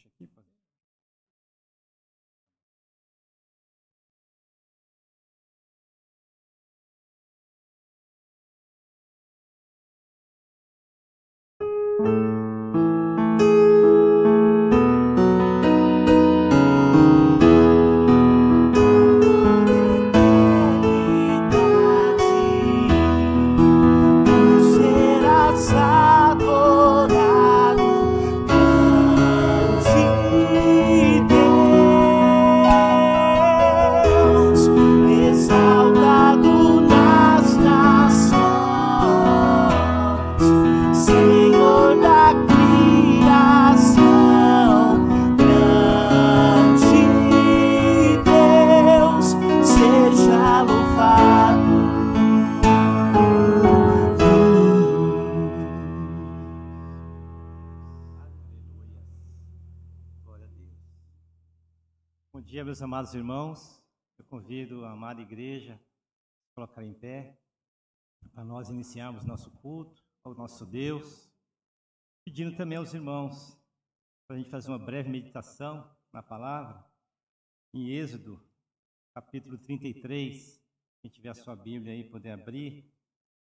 Deixa aqui, pode. serás amados irmãos. Eu convido a amada igreja a colocar em pé para nós iniciarmos nosso culto ao nosso Deus. Pedindo também aos irmãos para a gente fazer uma breve meditação na palavra em Êxodo, capítulo 33. Quem tiver a sua Bíblia aí, poder abrir.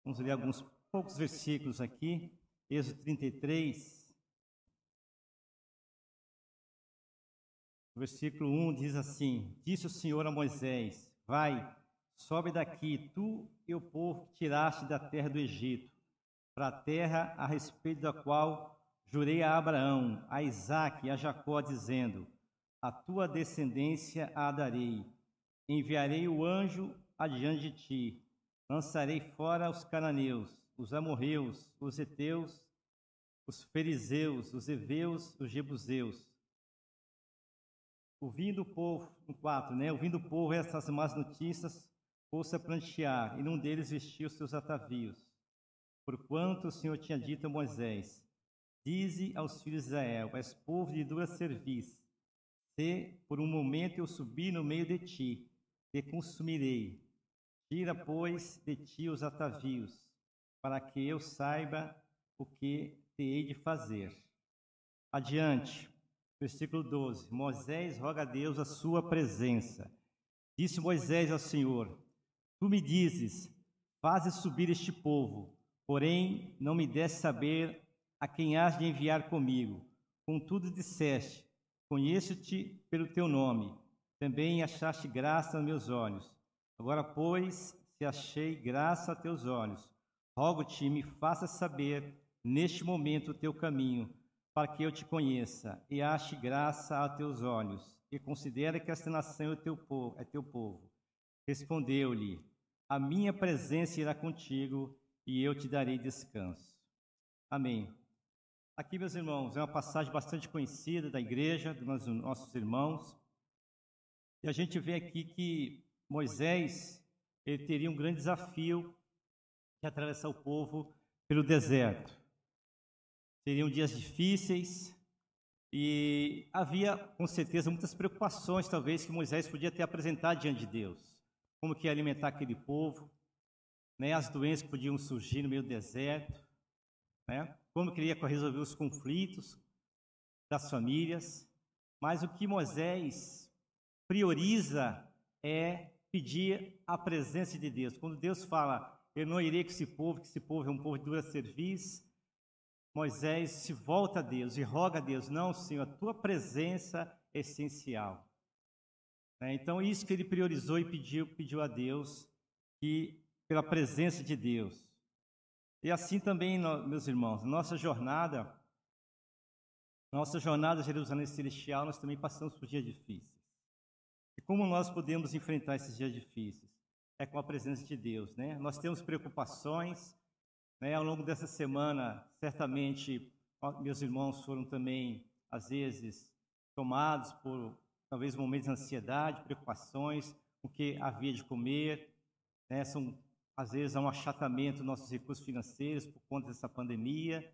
Vamos ler alguns poucos versículos aqui. Êxodo 33, Versículo 1 diz assim: Disse o Senhor a Moisés: Vai, sobe daqui, tu e o povo que tiraste da terra do Egito, para a terra a respeito da qual jurei a Abraão, a Isaque e a Jacó, dizendo: A tua descendência a darei. Enviarei o anjo adiante de ti, lançarei fora os cananeus, os amorreus, os heteus, os fariseus, os heveus, os jebuseus Ouvindo o povo, no 4, né? Ouvindo o povo essas más notícias, pôs-se a prantear, e num deles vestiu seus atavios. Porquanto o Senhor tinha dito a Moisés: Dize aos filhos de Israel: És povo de dura serviço. Se por um momento eu subir no meio de ti, te consumirei. Tira, pois, de ti os atavios, para que eu saiba o que te hei de fazer. Adiante. Versículo 12: Moisés roga a Deus a sua presença. Disse Moisés ao Senhor: Tu me dizes, fazes subir este povo, porém não me deste saber a quem has de enviar comigo. Contudo disseste: Conheço-te pelo teu nome, também achaste graça aos meus olhos. Agora, pois, se achei graça a teus olhos, rogo-te, me faça saber neste momento o teu caminho para que eu te conheça e ache graça a teus olhos, e considere que esta nação é teu povo. É teu povo. Respondeu-lhe: A minha presença irá contigo, e eu te darei descanso. Amém. Aqui, meus irmãos, é uma passagem bastante conhecida da igreja, dos nossos irmãos. E a gente vê aqui que Moisés ele teria um grande desafio de atravessar o povo pelo deserto. Seriam dias difíceis e havia, com certeza, muitas preocupações, talvez, que Moisés podia ter apresentado diante de Deus. Como que ia alimentar aquele povo, né? as doenças que podiam surgir no meio do deserto, né? como que ele ia resolver os conflitos das famílias. Mas o que Moisés prioriza é pedir a presença de Deus. Quando Deus fala, eu não irei com esse povo, que esse povo é um povo de dura serviço, Moisés se volta a Deus e roga a Deus: Não, Senhor, a tua presença é essencial. Né? Então, isso que ele priorizou e pediu, pediu a Deus, que pela presença de Deus. E assim também, meus irmãos, nossa jornada, nossa jornada Jerusalém Celestial, nós também passamos por dias difíceis. E como nós podemos enfrentar esses dias difíceis? É com a presença de Deus, né? Nós temos preocupações, né, ao longo dessa semana, certamente, meus irmãos foram também, às vezes, tomados por talvez momentos de ansiedade, preocupações, o que havia de comer. Né, são, às vezes, há um achatamento dos nossos recursos financeiros por conta dessa pandemia.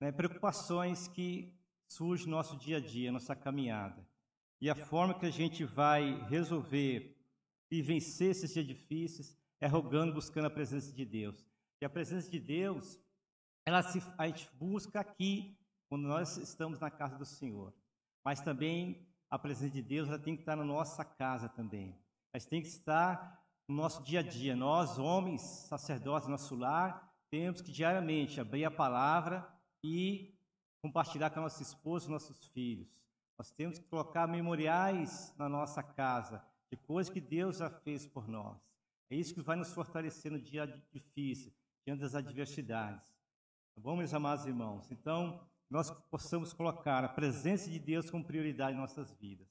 Né, preocupações que surgem no nosso dia a dia, nossa caminhada. E a forma que a gente vai resolver e vencer esses dias difíceis é rogando, buscando a presença de Deus. E a presença de Deus, ela se, a gente busca aqui, quando nós estamos na casa do Senhor. Mas também a presença de Deus ela tem que estar na nossa casa também. Mas tem que estar no nosso dia a dia. Nós, homens, sacerdotes, nosso lar, temos que diariamente abrir a palavra e compartilhar com a nossa esposa nossos filhos. Nós temos que colocar memoriais na nossa casa de coisas que Deus já fez por nós. É isso que vai nos fortalecer no dia difícil, diante das adversidades. Tá bom, meus amados irmãos? Então, nós possamos colocar a presença de Deus como prioridade em nossas vidas.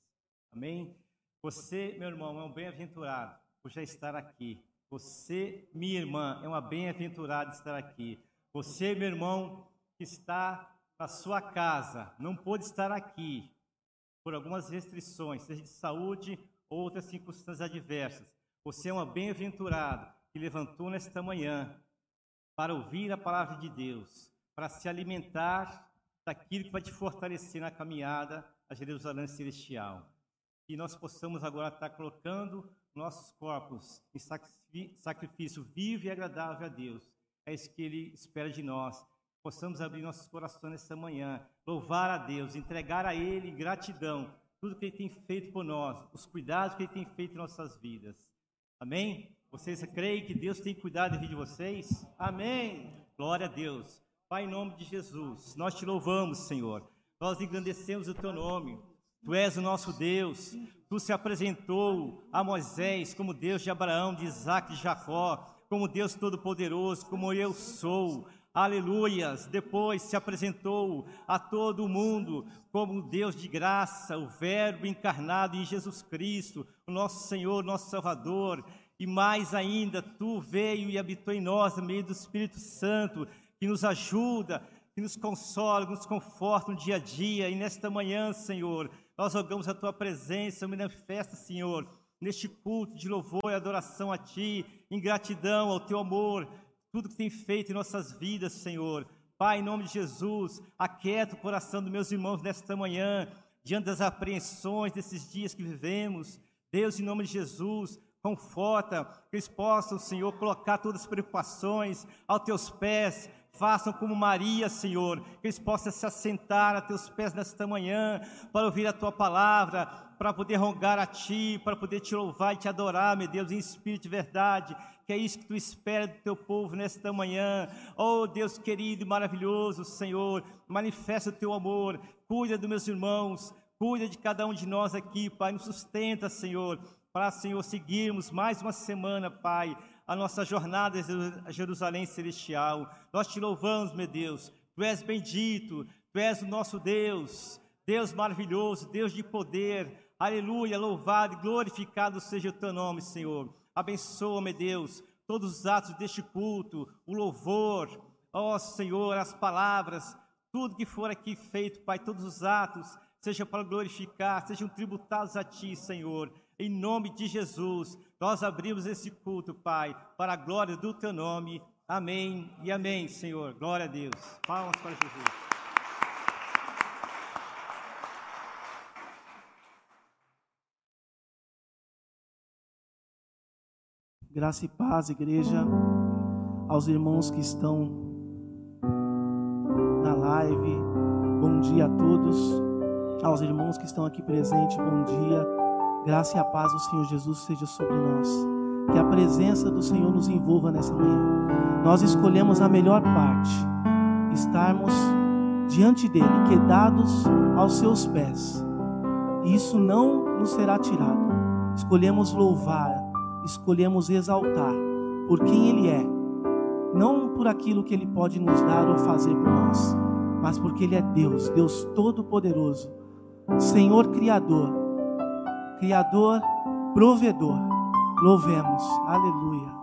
Amém? Você, meu irmão, é um bem-aventurado por já estar aqui. Você, minha irmã, é uma bem-aventurada estar aqui. Você, meu irmão, que está na sua casa, não pôde estar aqui por algumas restrições, seja de saúde ou outras circunstâncias adversas. Você é uma bem-aventurada que levantou nesta manhã para ouvir a palavra de Deus, para se alimentar daquilo que vai te fortalecer na caminhada a Jerusalém Celestial. Que nós possamos agora estar colocando nossos corpos em sacrifício vivo e agradável a Deus. É isso que Ele espera de nós. Possamos abrir nossos corações nesta manhã, louvar a Deus, entregar a Ele gratidão tudo que Ele tem feito por nós, os cuidados que Ele tem feito em nossas vidas. Amém? Vocês creem que Deus tem cuidado de vocês? Amém. Glória a Deus. Pai, em nome de Jesus, nós te louvamos, Senhor. Nós engrandecemos o teu nome. Tu és o nosso Deus. Tu se apresentou a Moisés como Deus de Abraão, de Isaac e de Jacó, como Deus Todo-Poderoso, como eu sou. Aleluias! Depois se apresentou a todo o mundo como Deus de graça, o Verbo encarnado em Jesus Cristo, o nosso Senhor, nosso Salvador. E mais ainda, tu veio e habitou em nós, no meio do Espírito Santo, que nos ajuda, que nos consola, que nos conforta no dia a dia. E nesta manhã, Senhor, nós rogamos a tua presença, manifesta, Senhor, neste culto de louvor e adoração a ti, em gratidão ao teu amor, tudo que tem feito em nossas vidas, Senhor. Pai, em nome de Jesus, aquieta o coração dos meus irmãos nesta manhã, diante das apreensões desses dias que vivemos. Deus, em nome de Jesus, conforta, que eles possam, Senhor, colocar todas as preocupações aos teus pés, Façam como Maria, Senhor, que eles possam se assentar a teus pés nesta manhã para ouvir a tua palavra, para poder rogar a ti, para poder te louvar e te adorar, meu Deus, em espírito de verdade, que é isso que tu espera do teu povo nesta manhã. Oh, Deus querido e maravilhoso, Senhor, manifesta o teu amor, cuida dos meus irmãos, cuida de cada um de nós aqui, Pai, nos sustenta, Senhor, para, Senhor, seguirmos mais uma semana, Pai, a nossa jornada a Jerusalém celestial. Nós te louvamos, meu Deus. Tu és bendito, tu és o nosso Deus, Deus maravilhoso, Deus de poder. Aleluia, louvado e glorificado seja o teu nome, Senhor. Abençoa, meu Deus, todos os atos deste culto, o louvor, ó Senhor, as palavras, tudo que for aqui feito, Pai, todos os atos, seja para glorificar, sejam tributados a Ti, Senhor. Em nome de Jesus, nós abrimos esse culto, Pai, para a glória do Teu nome. Amém e amém, Senhor. Glória a Deus. Palmas para Jesus. Graça e paz, igreja, aos irmãos que estão na live, bom dia a todos, aos irmãos que estão aqui presentes, bom dia. Graça e a paz do Senhor Jesus seja sobre nós. Que a presença do Senhor nos envolva nessa manhã. Nós escolhemos a melhor parte, estarmos diante dele, quedados aos seus pés. E isso não nos será tirado. Escolhemos louvar, escolhemos exaltar por quem ele é, não por aquilo que ele pode nos dar ou fazer por nós, mas porque ele é Deus, Deus todo-poderoso, Senhor criador Criador, provedor. Louvemos. Aleluia.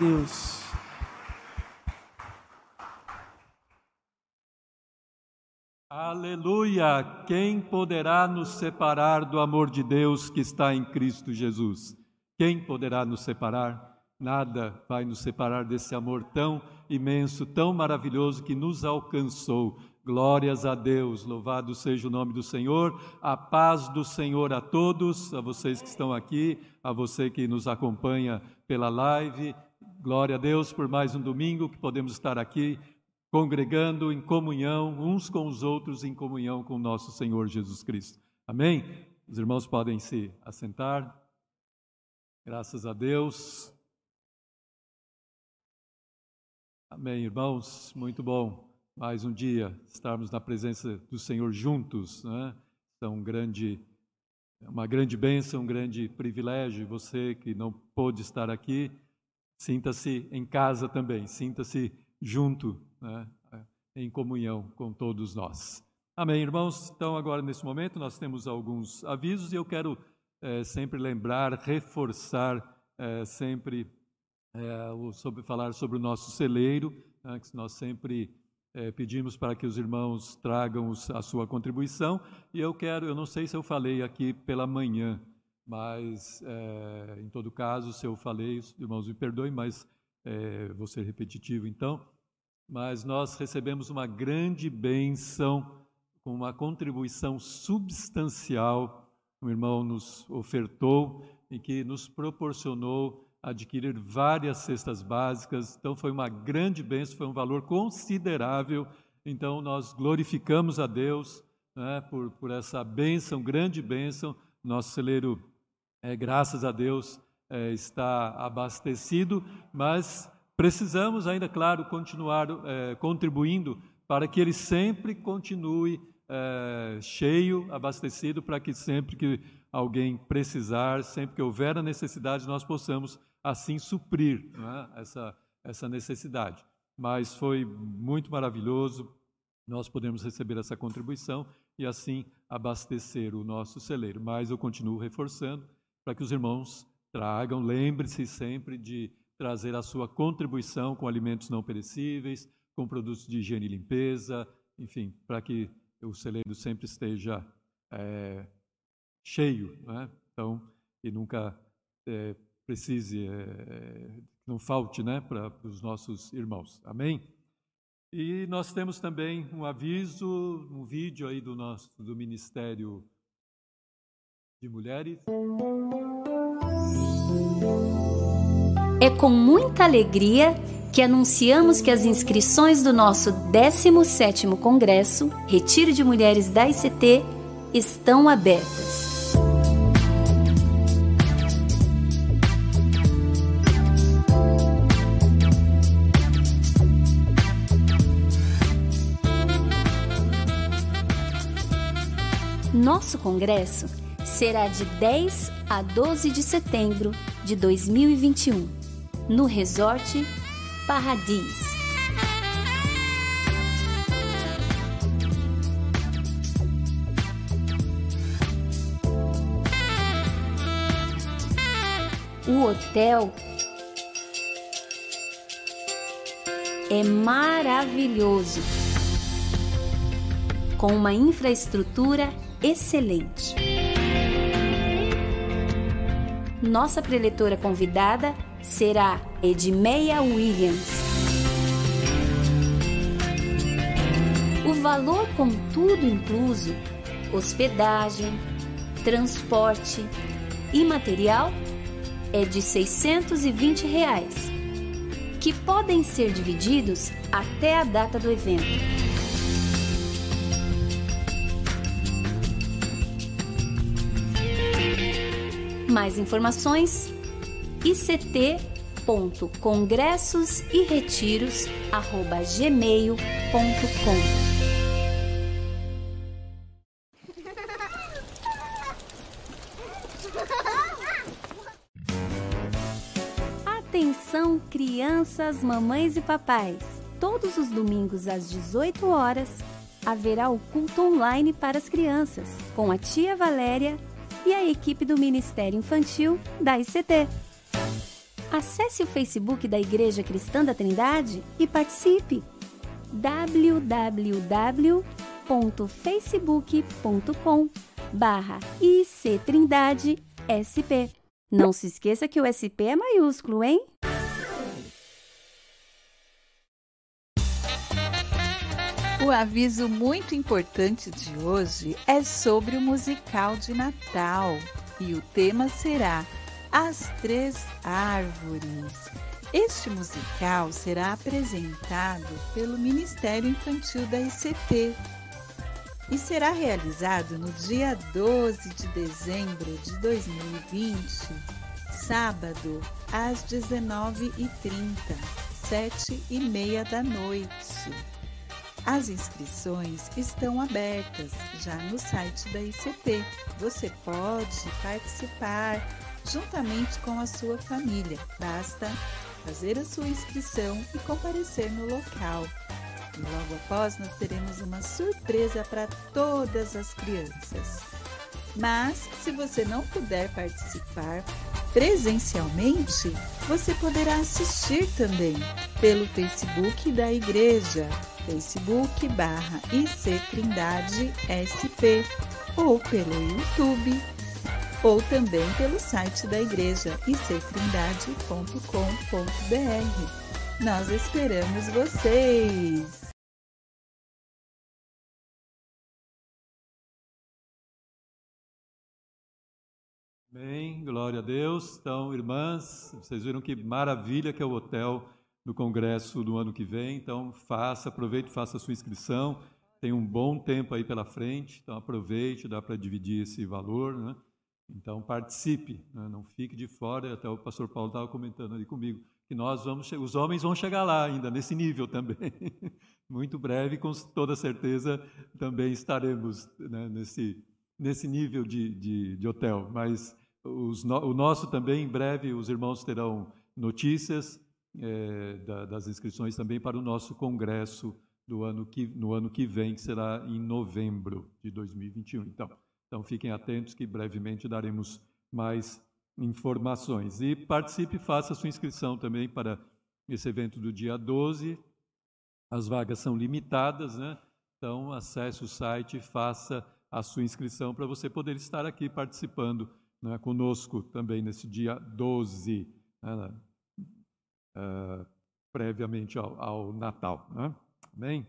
Deus. Aleluia! Quem poderá nos separar do amor de Deus que está em Cristo Jesus? Quem poderá nos separar? Nada vai nos separar desse amor tão imenso, tão maravilhoso que nos alcançou. Glórias a Deus, louvado seja o nome do Senhor. A paz do Senhor a todos, a vocês que estão aqui, a você que nos acompanha pela live. Glória a Deus por mais um domingo que podemos estar aqui congregando em comunhão uns com os outros, em comunhão com o nosso Senhor Jesus Cristo. Amém? Os irmãos podem se assentar. Graças a Deus. Amém, irmãos. Muito bom. Mais um dia estarmos na presença do Senhor juntos. Né? É um grande, uma grande bênção, um grande privilégio. Você que não pôde estar aqui, sinta-se em casa também. Sinta-se junto, né? em comunhão com todos nós. Amém, irmãos. Então, agora nesse momento nós temos alguns avisos e eu quero eh, sempre lembrar, reforçar eh, sempre é, o- sobre falar sobre o nosso celeiro, né, que nós sempre é, pedimos para que os irmãos tragam os- a sua contribuição. E eu quero, eu não sei se eu falei aqui pela manhã, mas é, em todo caso, se eu falei, os irmãos me perdoem, mas é, vou ser repetitivo então. Mas nós recebemos uma grande bênção com uma contribuição substancial, um irmão nos ofertou e que nos proporcionou adquirir várias cestas básicas. Então foi uma grande bênção, foi um valor considerável. Então nós glorificamos a Deus né, por, por essa bênção, grande bênção. Nosso celeiro, é, graças a Deus, é, está abastecido, mas precisamos ainda, claro, continuar é, contribuindo para que ele sempre continue é, cheio, abastecido, para que sempre que alguém precisar, sempre que houver a necessidade, nós possamos assim suprir é? essa, essa necessidade. Mas foi muito maravilhoso nós podemos receber essa contribuição e assim abastecer o nosso celeiro. Mas eu continuo reforçando para que os irmãos tragam, lembre-se sempre de trazer a sua contribuição com alimentos não perecíveis, com produtos de higiene e limpeza, enfim, para que o celeiro sempre esteja é, cheio, né? então, e nunca é, precise, é, não falte né, para os nossos irmãos. Amém? E nós temos também um aviso, um vídeo aí do nosso do Ministério de Mulheres. É com muita alegria que anunciamos que as inscrições do nosso 17º Congresso Retiro de Mulheres da ICT estão abertas. Nosso congresso será de 10 a 12 de setembro de 2021, no Resort Paradis. O hotel é maravilhoso, com uma infraestrutura excelente. Nossa preletora convidada será Edmeia Williams. O valor com tudo incluso, hospedagem, transporte e material é de 620 reais, que podem ser divididos até a data do evento. Mais informações ict.congressosiretiros@gmail.com. Atenção, crianças, mamães e papais. Todos os domingos às 18 horas haverá o culto online para as crianças, com a tia Valéria e a equipe do Ministério Infantil da ICT. Acesse o Facebook da Igreja Cristã da Trindade e participe. www.facebook.com barra ictrindadesp. Não se esqueça que o SP é maiúsculo, hein? O aviso muito importante de hoje é sobre o musical de Natal e o tema será As Três Árvores. Este musical será apresentado pelo Ministério Infantil da ICT e será realizado no dia 12 de dezembro de 2020, sábado, às 19h30, sete e meia da noite. As inscrições estão abertas já no site da ICT. Você pode participar juntamente com a sua família. Basta fazer a sua inscrição e comparecer no local. E logo após nós teremos uma surpresa para todas as crianças. Mas se você não puder participar presencialmente, você poderá assistir também pelo Facebook da igreja facebook barra IC Trindade SP ou pelo YouTube ou também pelo site da igreja ictrindade.com.br. Nós esperamos vocês! Bem, glória a Deus. Então, irmãs, vocês viram que maravilha que é o hotel no congresso do ano que vem. Então, faça, aproveite, faça a sua inscrição. Tem um bom tempo aí pela frente, então aproveite, dá para dividir esse valor, né? Então, participe, né? não fique de fora. Até o pastor Paulo estava comentando ali comigo que nós vamos, os homens vão chegar lá ainda, nesse nível também. Muito breve, com toda certeza, também estaremos né, nesse, nesse nível de, de, de hotel. Mas os, o nosso também, em breve, os irmãos terão notícias é, da, das inscrições também para o nosso congresso do ano que, no ano que vem, que será em novembro de 2021. Então, então fiquem atentos que brevemente daremos mais informações. E participe, faça sua inscrição também para esse evento do dia 12. As vagas são limitadas, né? Então, acesse o site faça a sua inscrição para você poder estar aqui participando né, conosco também nesse dia 12, né, uh, previamente ao, ao Natal. Né? Amém?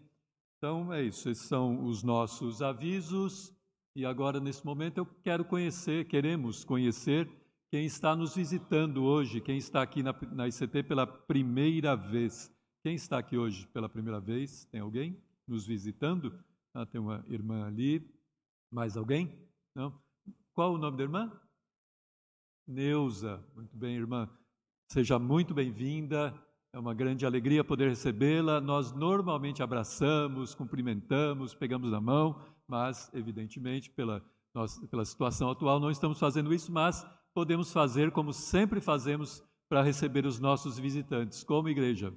Então, é isso. Esses são os nossos avisos. E agora, nesse momento, eu quero conhecer, queremos conhecer quem está nos visitando hoje, quem está aqui na, na ICT pela primeira vez. Quem está aqui hoje pela primeira vez? Tem alguém nos visitando? Ah, tem uma irmã ali. Mais alguém? Não? Qual o nome da irmã? Neuza. Muito bem, irmã. Seja muito bem-vinda. É uma grande alegria poder recebê-la. Nós normalmente abraçamos, cumprimentamos, pegamos na mão, mas, evidentemente, pela, pela situação atual, não estamos fazendo isso, mas podemos fazer como sempre fazemos para receber os nossos visitantes, como igreja.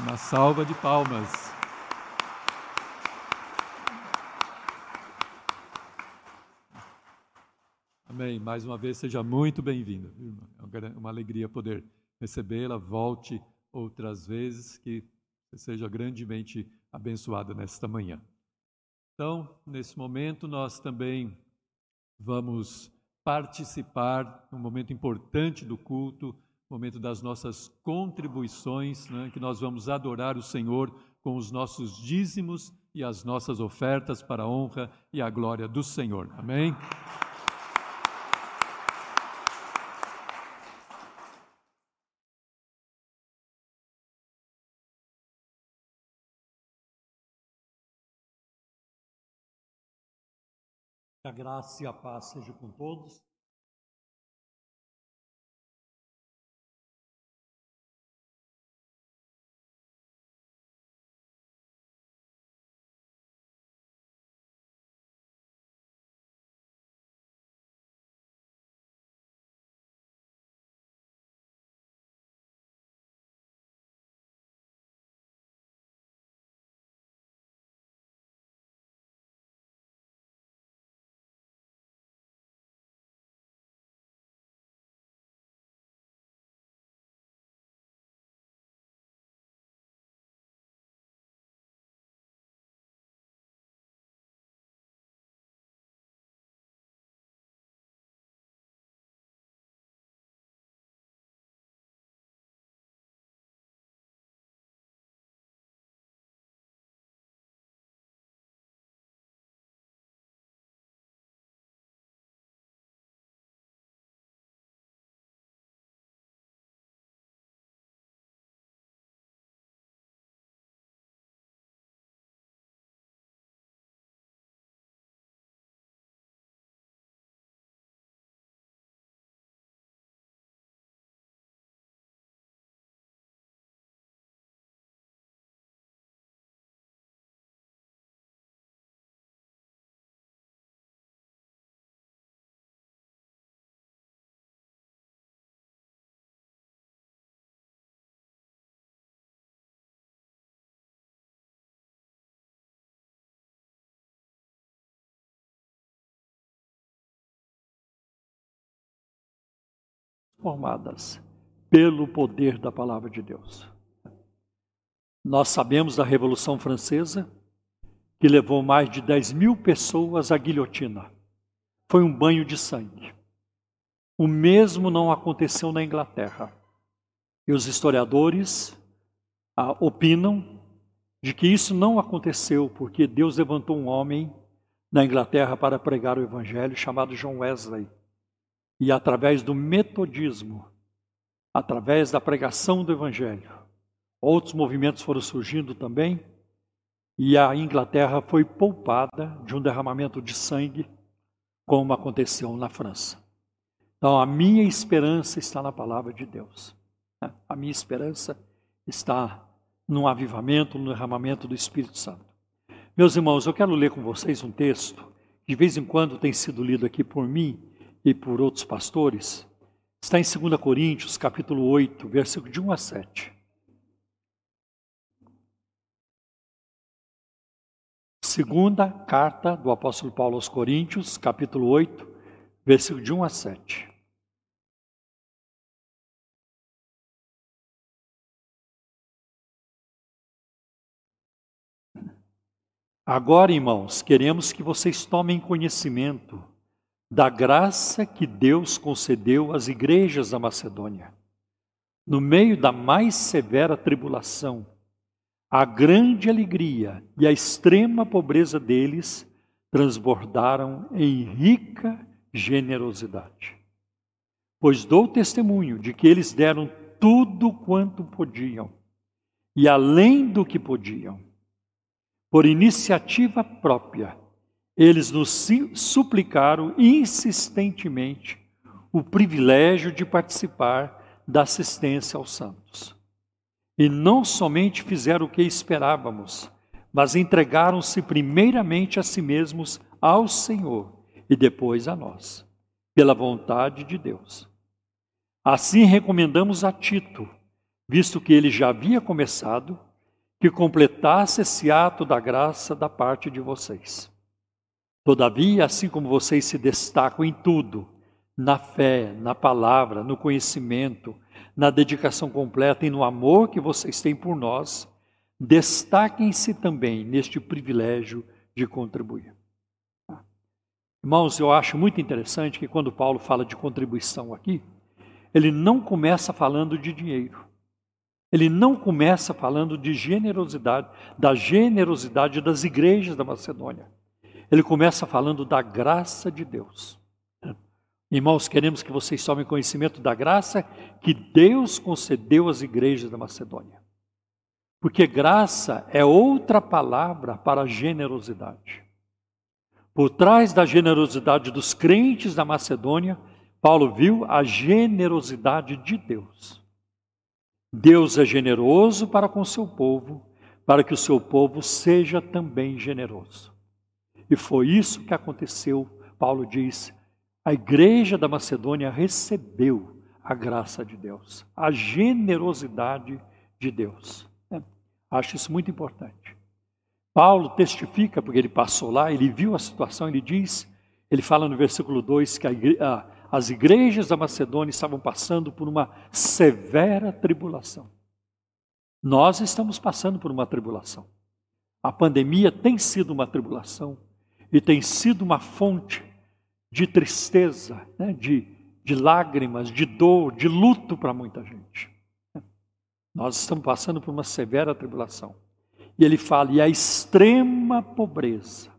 Uma salva de palmas. Amém. Mais uma vez, seja muito bem-vinda. É uma alegria poder recebê-la. Volte outras vezes, que seja grandemente abençoada nesta manhã. Então, nesse momento, nós também vamos participar, um momento importante do culto, momento das nossas contribuições, né, que nós vamos adorar o Senhor com os nossos dízimos e as nossas ofertas para a honra e a glória do Senhor. Amém? Graça e a paz sejam com todos. Formadas pelo poder da palavra de Deus. Nós sabemos da Revolução Francesa, que levou mais de 10 mil pessoas à guilhotina. Foi um banho de sangue. O mesmo não aconteceu na Inglaterra. E os historiadores ah, opinam de que isso não aconteceu porque Deus levantou um homem na Inglaterra para pregar o Evangelho chamado John Wesley e através do metodismo, através da pregação do Evangelho. Outros movimentos foram surgindo também, e a Inglaterra foi poupada de um derramamento de sangue, como aconteceu na França. Então, a minha esperança está na palavra de Deus. A minha esperança está no avivamento, no derramamento do Espírito Santo. Meus irmãos, eu quero ler com vocês um texto que de vez em quando tem sido lido aqui por mim e por outros pastores. Está em 2 Coríntios, capítulo 8, versículo de 1 a 7. Segunda carta do apóstolo Paulo aos Coríntios, capítulo 8, versículo de 1 a 7. Agora, irmãos, queremos que vocês tomem conhecimento da graça que Deus concedeu às igrejas da Macedônia. No meio da mais severa tribulação, a grande alegria e a extrema pobreza deles transbordaram em rica generosidade. Pois dou testemunho de que eles deram tudo quanto podiam, e além do que podiam. Por iniciativa própria, eles nos suplicaram insistentemente o privilégio de participar da assistência aos santos. E não somente fizeram o que esperávamos, mas entregaram-se primeiramente a si mesmos ao Senhor e depois a nós, pela vontade de Deus. Assim recomendamos a Tito, visto que ele já havia começado, que completasse esse ato da graça da parte de vocês. Todavia, assim como vocês se destacam em tudo, na fé, na palavra, no conhecimento, na dedicação completa e no amor que vocês têm por nós, destaquem-se também neste privilégio de contribuir. Irmãos, eu acho muito interessante que quando Paulo fala de contribuição aqui, ele não começa falando de dinheiro. Ele não começa falando de generosidade, da generosidade das igrejas da Macedônia. Ele começa falando da graça de Deus. Irmãos, queremos que vocês tomem conhecimento da graça que Deus concedeu às igrejas da Macedônia. Porque graça é outra palavra para generosidade. Por trás da generosidade dos crentes da Macedônia, Paulo viu a generosidade de Deus. Deus é generoso para com seu povo, para que o seu povo seja também generoso. E foi isso que aconteceu, Paulo diz, a igreja da Macedônia recebeu a graça de Deus, a generosidade de Deus. É, acho isso muito importante. Paulo testifica, porque ele passou lá, ele viu a situação, ele diz, ele fala no versículo 2 que a, as igrejas da Macedônia estavam passando por uma severa tribulação. Nós estamos passando por uma tribulação. A pandemia tem sido uma tribulação e tem sido uma fonte de tristeza, né, de, de lágrimas, de dor, de luto para muita gente. Nós estamos passando por uma severa tribulação. E ele fala, e a extrema pobreza.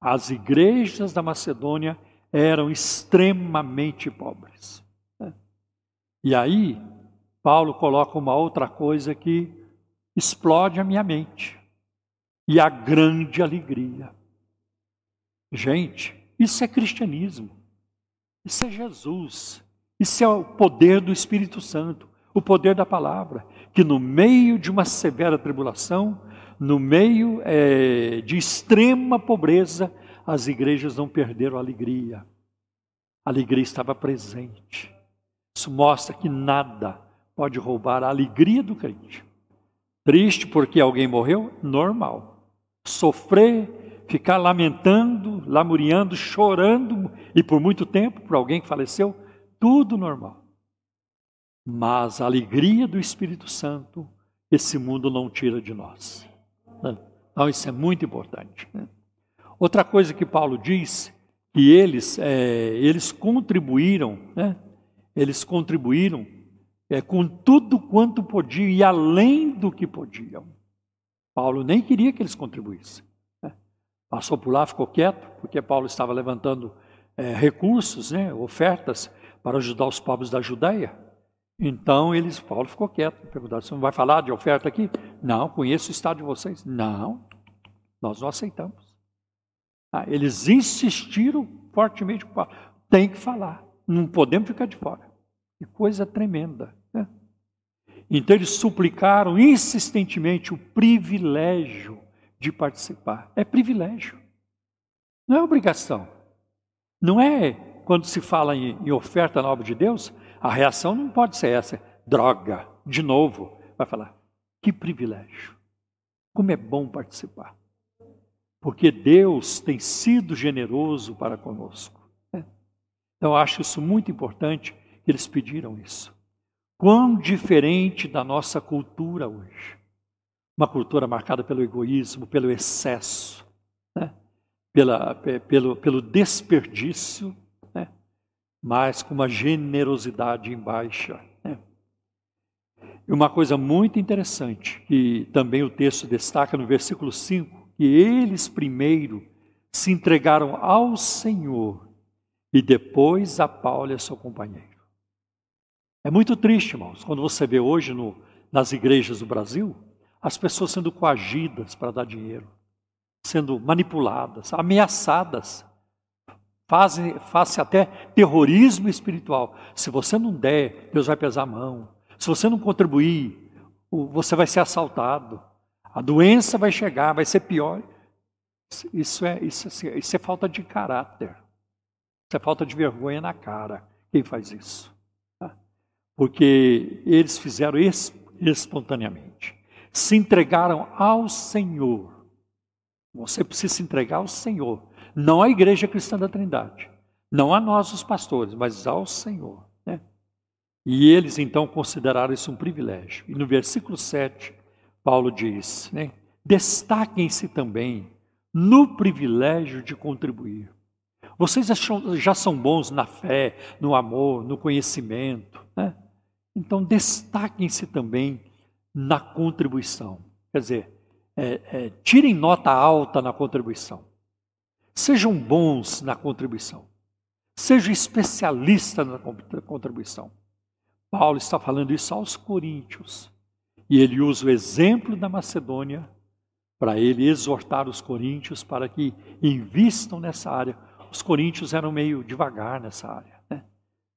As igrejas da Macedônia eram extremamente pobres. E aí, Paulo coloca uma outra coisa que explode a minha mente. E a grande alegria. Gente, isso é cristianismo. Isso é Jesus. Isso é o poder do Espírito Santo, o poder da palavra, que no meio de uma severa tribulação, no meio é, de extrema pobreza, as igrejas não perderam a alegria. A alegria estava presente. Isso mostra que nada pode roubar a alegria do crente. Triste porque alguém morreu? Normal. Sofrer ficar lamentando, lamuriando, chorando, e por muito tempo, por alguém que faleceu, tudo normal. Mas a alegria do Espírito Santo, esse mundo não tira de nós. Então, isso é muito importante. Outra coisa que Paulo diz, que eles, é, eles contribuíram, né? eles contribuíram é, com tudo quanto podiam e além do que podiam. Paulo nem queria que eles contribuíssem. Passou por lá, ficou quieto, porque Paulo estava levantando é, recursos, né, ofertas para ajudar os pobres da Judéia. Então eles, Paulo ficou quieto, perguntaram: você não vai falar de oferta aqui? Não, conheço o estado de vocês. Não, nós não aceitamos. Ah, eles insistiram fortemente com Paulo: tem que falar, não podemos ficar de fora. Que coisa tremenda. Né? Então eles suplicaram insistentemente o privilégio de participar. É privilégio, não é obrigação. Não é quando se fala em, em oferta na obra de Deus, a reação não pode ser essa, droga, de novo. Vai falar, que privilégio, como é bom participar. Porque Deus tem sido generoso para conosco. Né? Então eu acho isso muito importante que eles pediram isso. Quão diferente da nossa cultura hoje. Uma cultura marcada pelo egoísmo, pelo excesso, né? Pela, pelo, pelo desperdício, né? mas com uma generosidade em baixa. Né? E uma coisa muito interessante, que também o texto destaca no versículo 5, que eles primeiro se entregaram ao Senhor e depois a Paulo e a seu companheiro. É muito triste, irmãos, quando você vê hoje no, nas igrejas do Brasil as pessoas sendo coagidas para dar dinheiro, sendo manipuladas, ameaçadas. Fazem, faz até terrorismo espiritual. Se você não der, Deus vai pesar a mão. Se você não contribuir, você vai ser assaltado. A doença vai chegar, vai ser pior. Isso é, isso, é, isso é falta de caráter. Isso é falta de vergonha na cara. Quem faz isso? porque eles fizeram espontaneamente. Se entregaram ao Senhor. Você precisa se entregar ao Senhor, não à Igreja Cristã da Trindade, não a nós, os pastores, mas ao Senhor. Né? E eles então consideraram isso um privilégio. E no versículo 7, Paulo diz: né, destaquem-se também no privilégio de contribuir. Vocês já são bons na fé, no amor, no conhecimento. Né? Então, destaquem-se também na contribuição. Quer dizer, é, é, tirem nota alta na contribuição. Sejam bons na contribuição. Sejam especialistas na contribuição. Paulo está falando isso aos coríntios. E ele usa o exemplo da Macedônia para ele exortar os coríntios para que invistam nessa área. Os coríntios eram meio devagar nessa área. Né?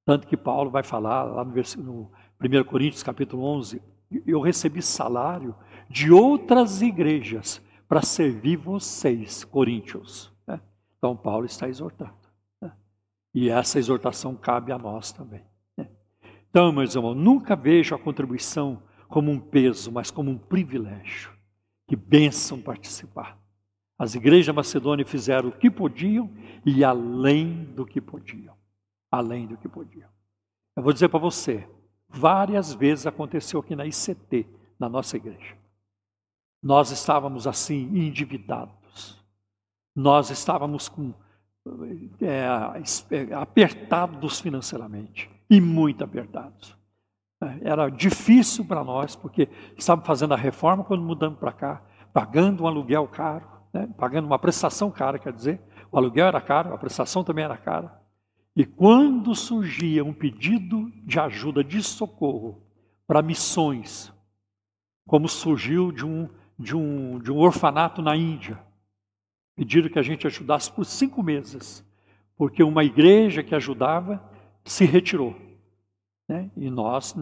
Tanto que Paulo vai falar lá no, no 1 Coríntios capítulo 11, eu recebi salário de outras igrejas para servir vocês, coríntios. Né? Então, Paulo está exortando. Né? E essa exortação cabe a nós também. Né? Então, meus irmãos, nunca vejo a contribuição como um peso, mas como um privilégio. Que bênção participar. As igrejas Macedônia fizeram o que podiam e além do que podiam. Além do que podiam. Eu vou dizer para você, Várias vezes aconteceu aqui na ICT, na nossa igreja. Nós estávamos assim, endividados. Nós estávamos com, é, apertados financeiramente e muito apertados. Era difícil para nós, porque estávamos fazendo a reforma quando mudamos para cá, pagando um aluguel caro, né? pagando uma prestação cara, quer dizer, o aluguel era caro, a prestação também era cara. E quando surgia um pedido de ajuda, de socorro para missões, como surgiu de um, de um, de um orfanato na Índia, pediram que a gente ajudasse por cinco meses, porque uma igreja que ajudava se retirou. Né? E nós,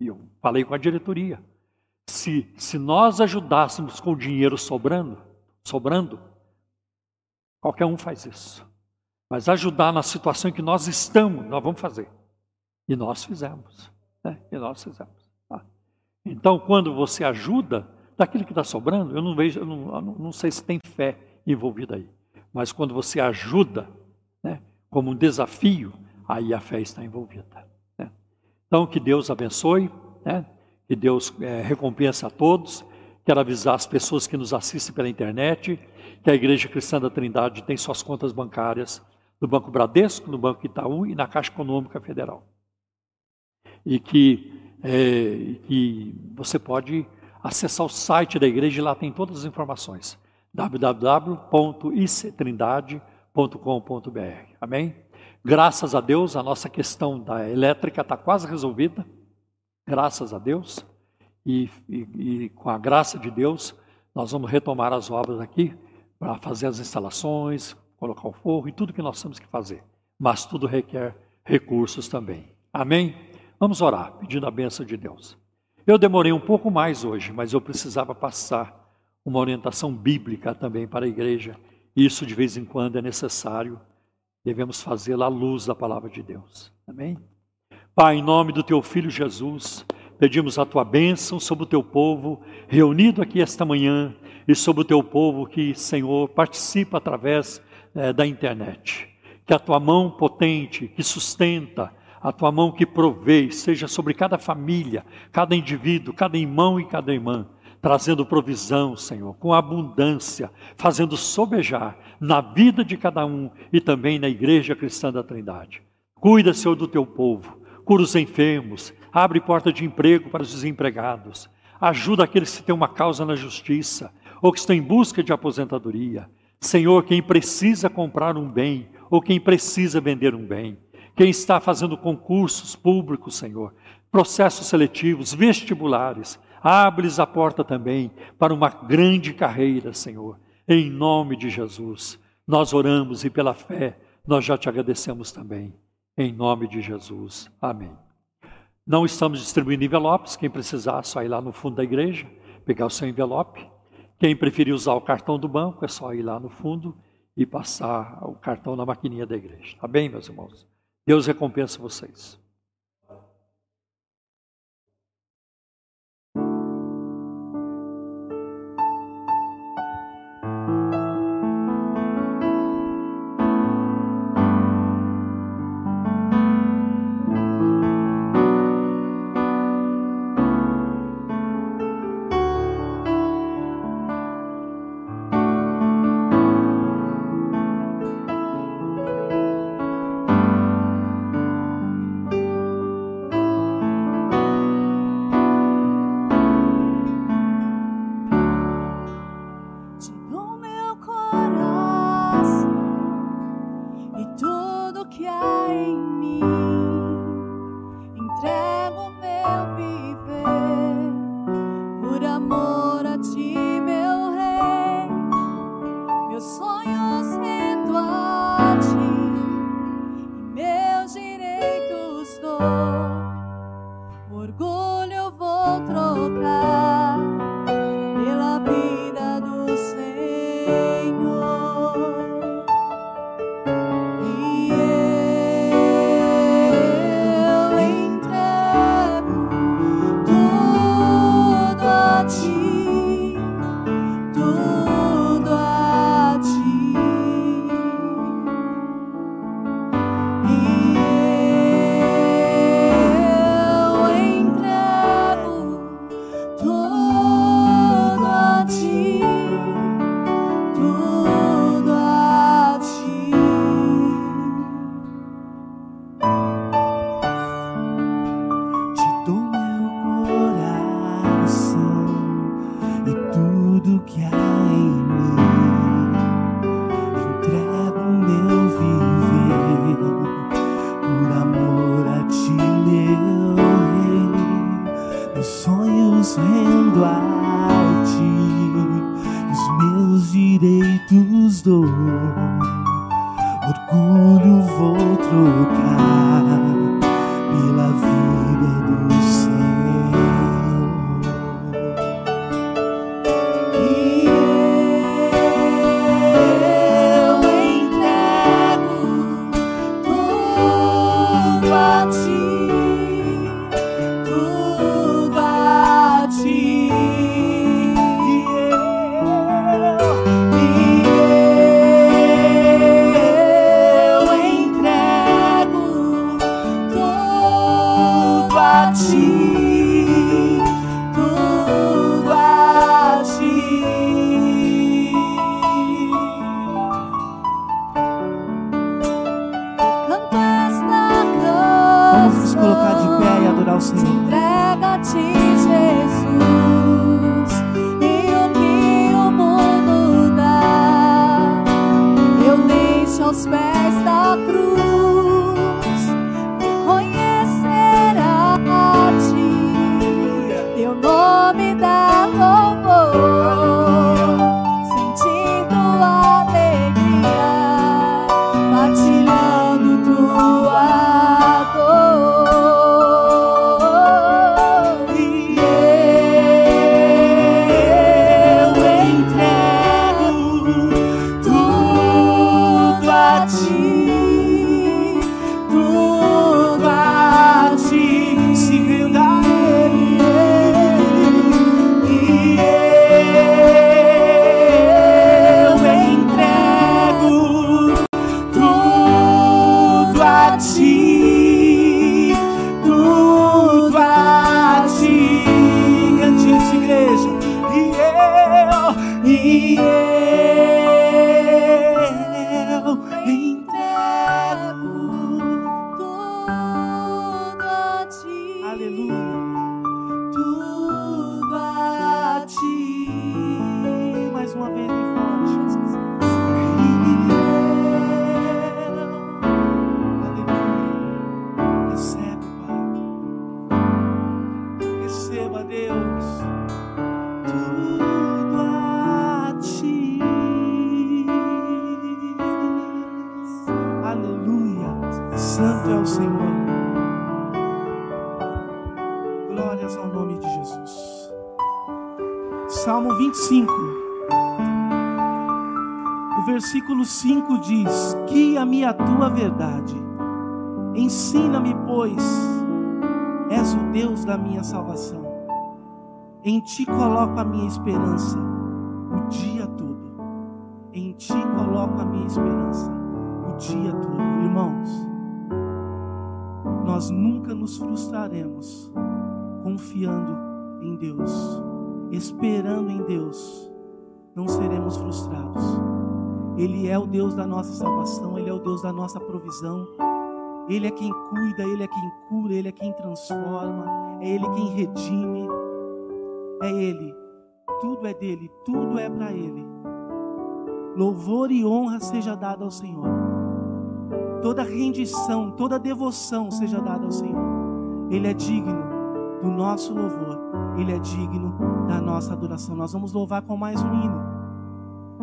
eu falei com a diretoria, se, se nós ajudássemos com o dinheiro sobrando, sobrando, qualquer um faz isso. Mas ajudar na situação em que nós estamos, nós vamos fazer. E nós fizemos. Né? E nós fizemos. Tá? Então, quando você ajuda, daquilo que está sobrando, eu não vejo, eu não, eu não sei se tem fé envolvida aí. Mas quando você ajuda, né, como um desafio, aí a fé está envolvida. Né? Então, que Deus abençoe, né? que Deus é, recompense a todos. Quero avisar as pessoas que nos assistem pela internet que a Igreja Cristã da Trindade tem suas contas bancárias no Banco Bradesco, no Banco Itaú e na Caixa Econômica Federal. E que, é, que você pode acessar o site da igreja e lá tem todas as informações. www.ictrindade.com.br. Amém? Graças a Deus, a nossa questão da elétrica está quase resolvida. Graças a Deus. E, e, e com a graça de Deus, nós vamos retomar as obras aqui para fazer as instalações, colocar o forro e tudo que nós temos que fazer. Mas tudo requer recursos também. Amém? Vamos orar, pedindo a bênção de Deus. Eu demorei um pouco mais hoje, mas eu precisava passar uma orientação bíblica também para a igreja. Isso de vez em quando é necessário. Devemos fazê-lo à luz da palavra de Deus. Amém? Pai, em nome do teu filho Jesus, pedimos a tua bênção sobre o teu povo reunido aqui esta manhã e sobre o teu povo que, Senhor, participa através eh, da internet. Que a tua mão potente, que sustenta, a tua mão que provê, seja sobre cada família, cada indivíduo, cada irmão e cada irmã, trazendo provisão, Senhor, com abundância, fazendo sobejar na vida de cada um e também na igreja cristã da Trindade. Cuida, Senhor, do teu povo, cura os enfermos, abre porta de emprego para os desempregados, ajuda aqueles que têm uma causa na justiça ou que estão em busca de aposentadoria. Senhor, quem precisa comprar um bem ou quem precisa vender um bem quem está fazendo concursos públicos, Senhor, processos seletivos, vestibulares, abres a porta também para uma grande carreira, Senhor, em nome de Jesus. Nós oramos e pela fé nós já te agradecemos também, em nome de Jesus. Amém. Não estamos distribuindo envelopes, quem precisar, só ir lá no fundo da igreja, pegar o seu envelope. Quem preferir usar o cartão do banco, é só ir lá no fundo e passar o cartão na maquininha da igreja. Tá bem, meus irmãos? Deus recompensa vocês. Esperança o dia todo. Em ti coloco a minha esperança o dia todo. Irmãos, nós nunca nos frustraremos confiando em Deus, esperando em Deus, não seremos frustrados. Ele é o Deus da nossa salvação, Ele é o Deus da nossa provisão. Ele é quem cuida, Ele é quem cura, Ele é quem transforma, é Ele quem redime. Dele, tudo é para Ele. Louvor e honra seja dado ao Senhor. Toda rendição, toda devoção seja dada ao Senhor. Ele é digno do nosso louvor, Ele é digno da nossa adoração. Nós vamos louvar com mais um hino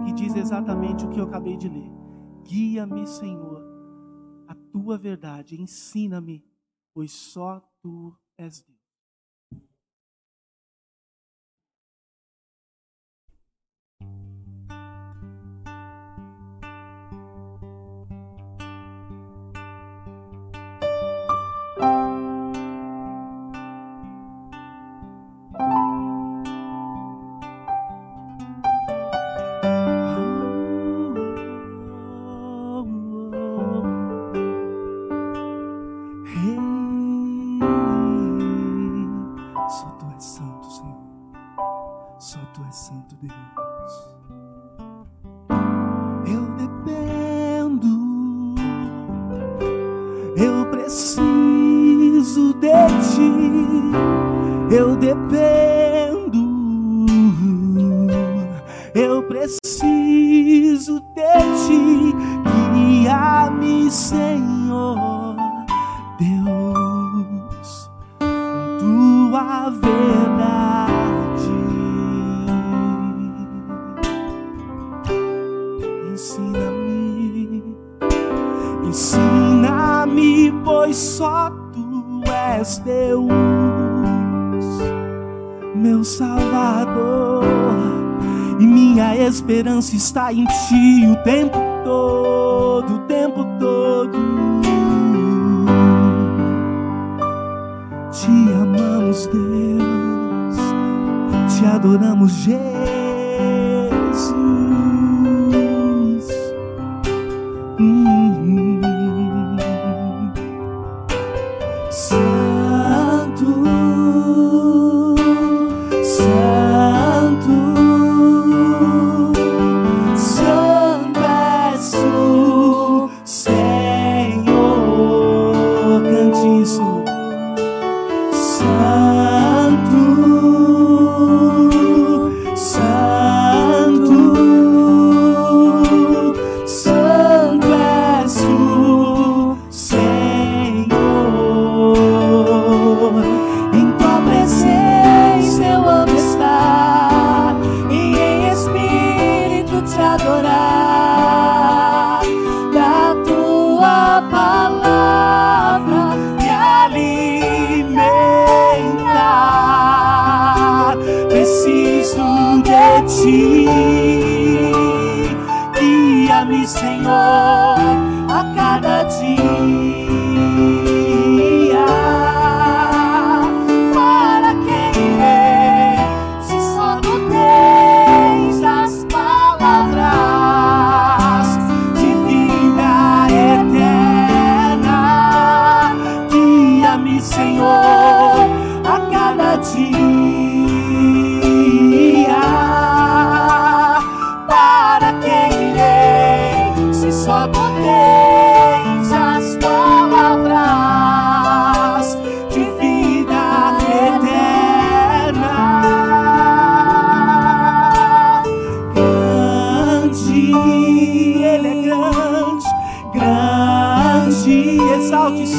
que diz exatamente o que eu acabei de ler. Guia-me, Senhor, a tua verdade, ensina-me, pois só tu és Deus. Está em ti o tempo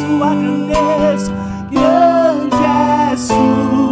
exalte sua grandeza. Grande és o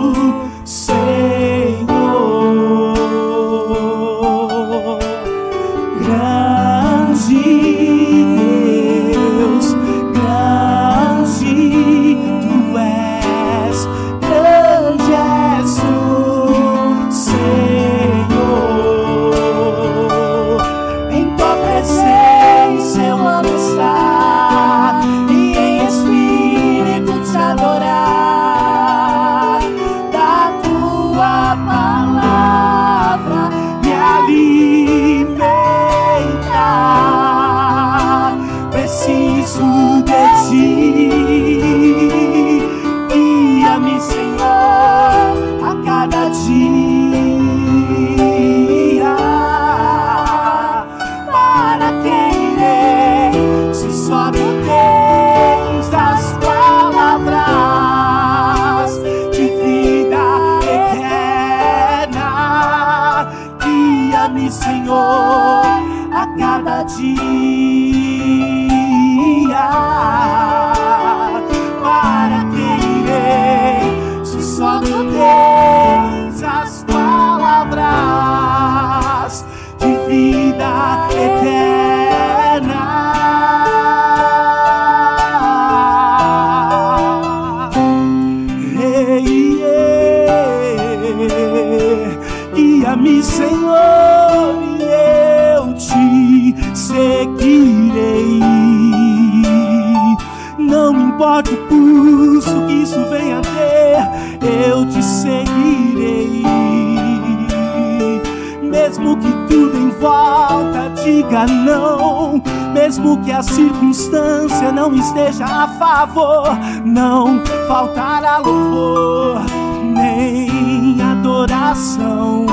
mesmo que a circunstância não esteja a favor, não faltará louvor nem adoração.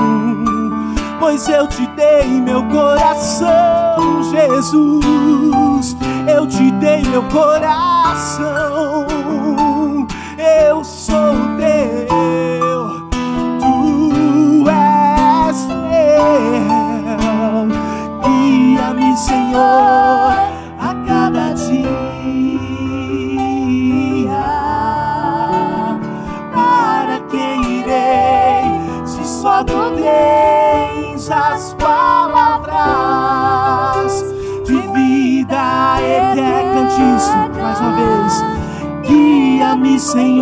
Pois eu te dei meu coração, Jesus. Eu te dei meu coração.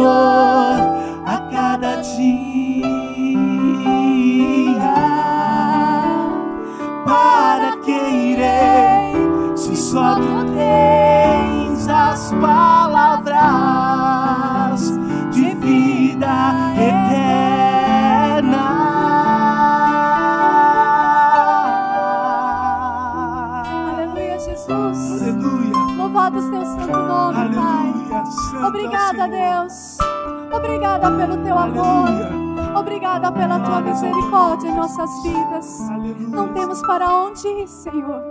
Guia-me, amor. Obrigada pela tua misericórdia em nossas vidas. Não temos para onde ir, Senhor,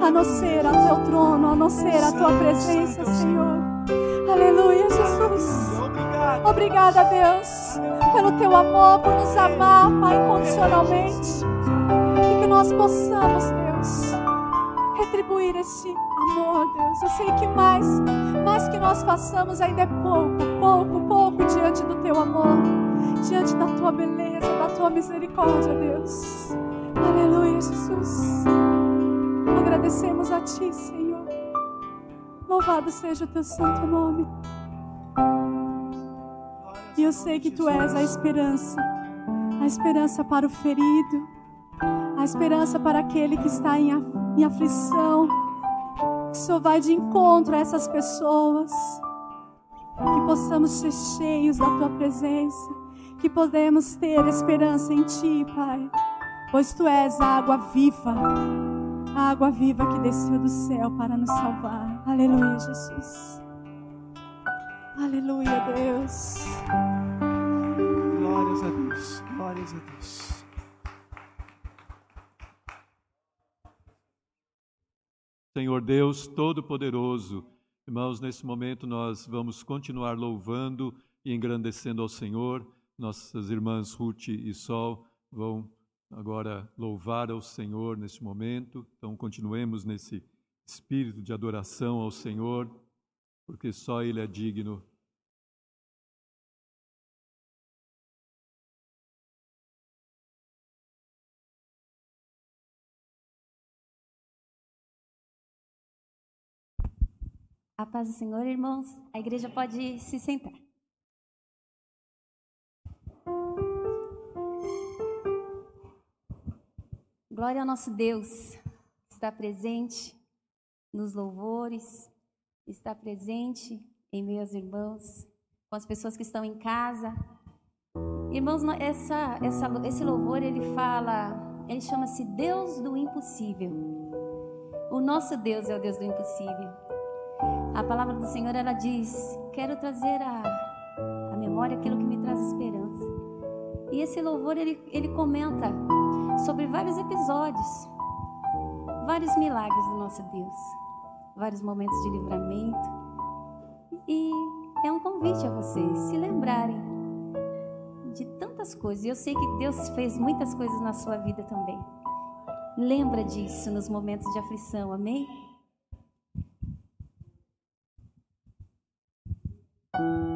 a não ser ao teu trono, a não ser a tua presença, Senhor. Aleluia, Jesus. Obrigada, Deus, pelo teu amor, por nos amar, Pai, incondicionalmente. E que nós possamos, Deus, retribuir esse amor, Deus. Eu sei que mais, mais que nós façamos ainda é pouco, pouco, pouco diante do teu amor, diante da tua beleza, da tua misericórdia, Deus. Aleluia, Jesus. Agradecemos a ti, Senhor. Louvado seja o teu santo nome. E eu sei que tu és a esperança, a esperança para o ferido, a esperança para aquele que está em aflição. Que o Senhor vai de encontro a essas pessoas. Que possamos ser cheios da tua presença. Que podemos ter esperança em ti, Pai. Pois tu és a água viva, a água viva que desceu do céu para nos salvar. Aleluia, Jesus. Aleluia, Deus. Glórias a Deus. Glórias a Deus. Senhor Deus Todo-Poderoso, irmãos, nesse momento nós vamos continuar louvando e engrandecendo ao Senhor. Nossas irmãs Ruth e Sol vão agora louvar ao Senhor nesse momento. Então, continuemos nesse espírito de adoração ao Senhor. porque só Ele é digno. A paz do Senhor, irmãos. A igreja pode se sentar. Glória ao nosso Deus, que está presente nos louvores, está presente em meus irmãos, com as pessoas que estão em casa. Irmãos, essa, essa, esse louvor ele fala, ele chama-se Deus do impossível. O nosso Deus é o Deus do impossível. A palavra do Senhor ela diz: Quero trazer a, a memória aquilo que me traz esperança. E esse louvor ele, ele comenta sobre vários episódios, vários milagres do nosso Deus, vários momentos de livramento. E é um convite a vocês se lembrarem de tantas coisas. Eu sei que Deus fez muitas coisas na sua vida também. Lembra disso nos momentos de aflição, amém? Thank you.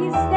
Nosso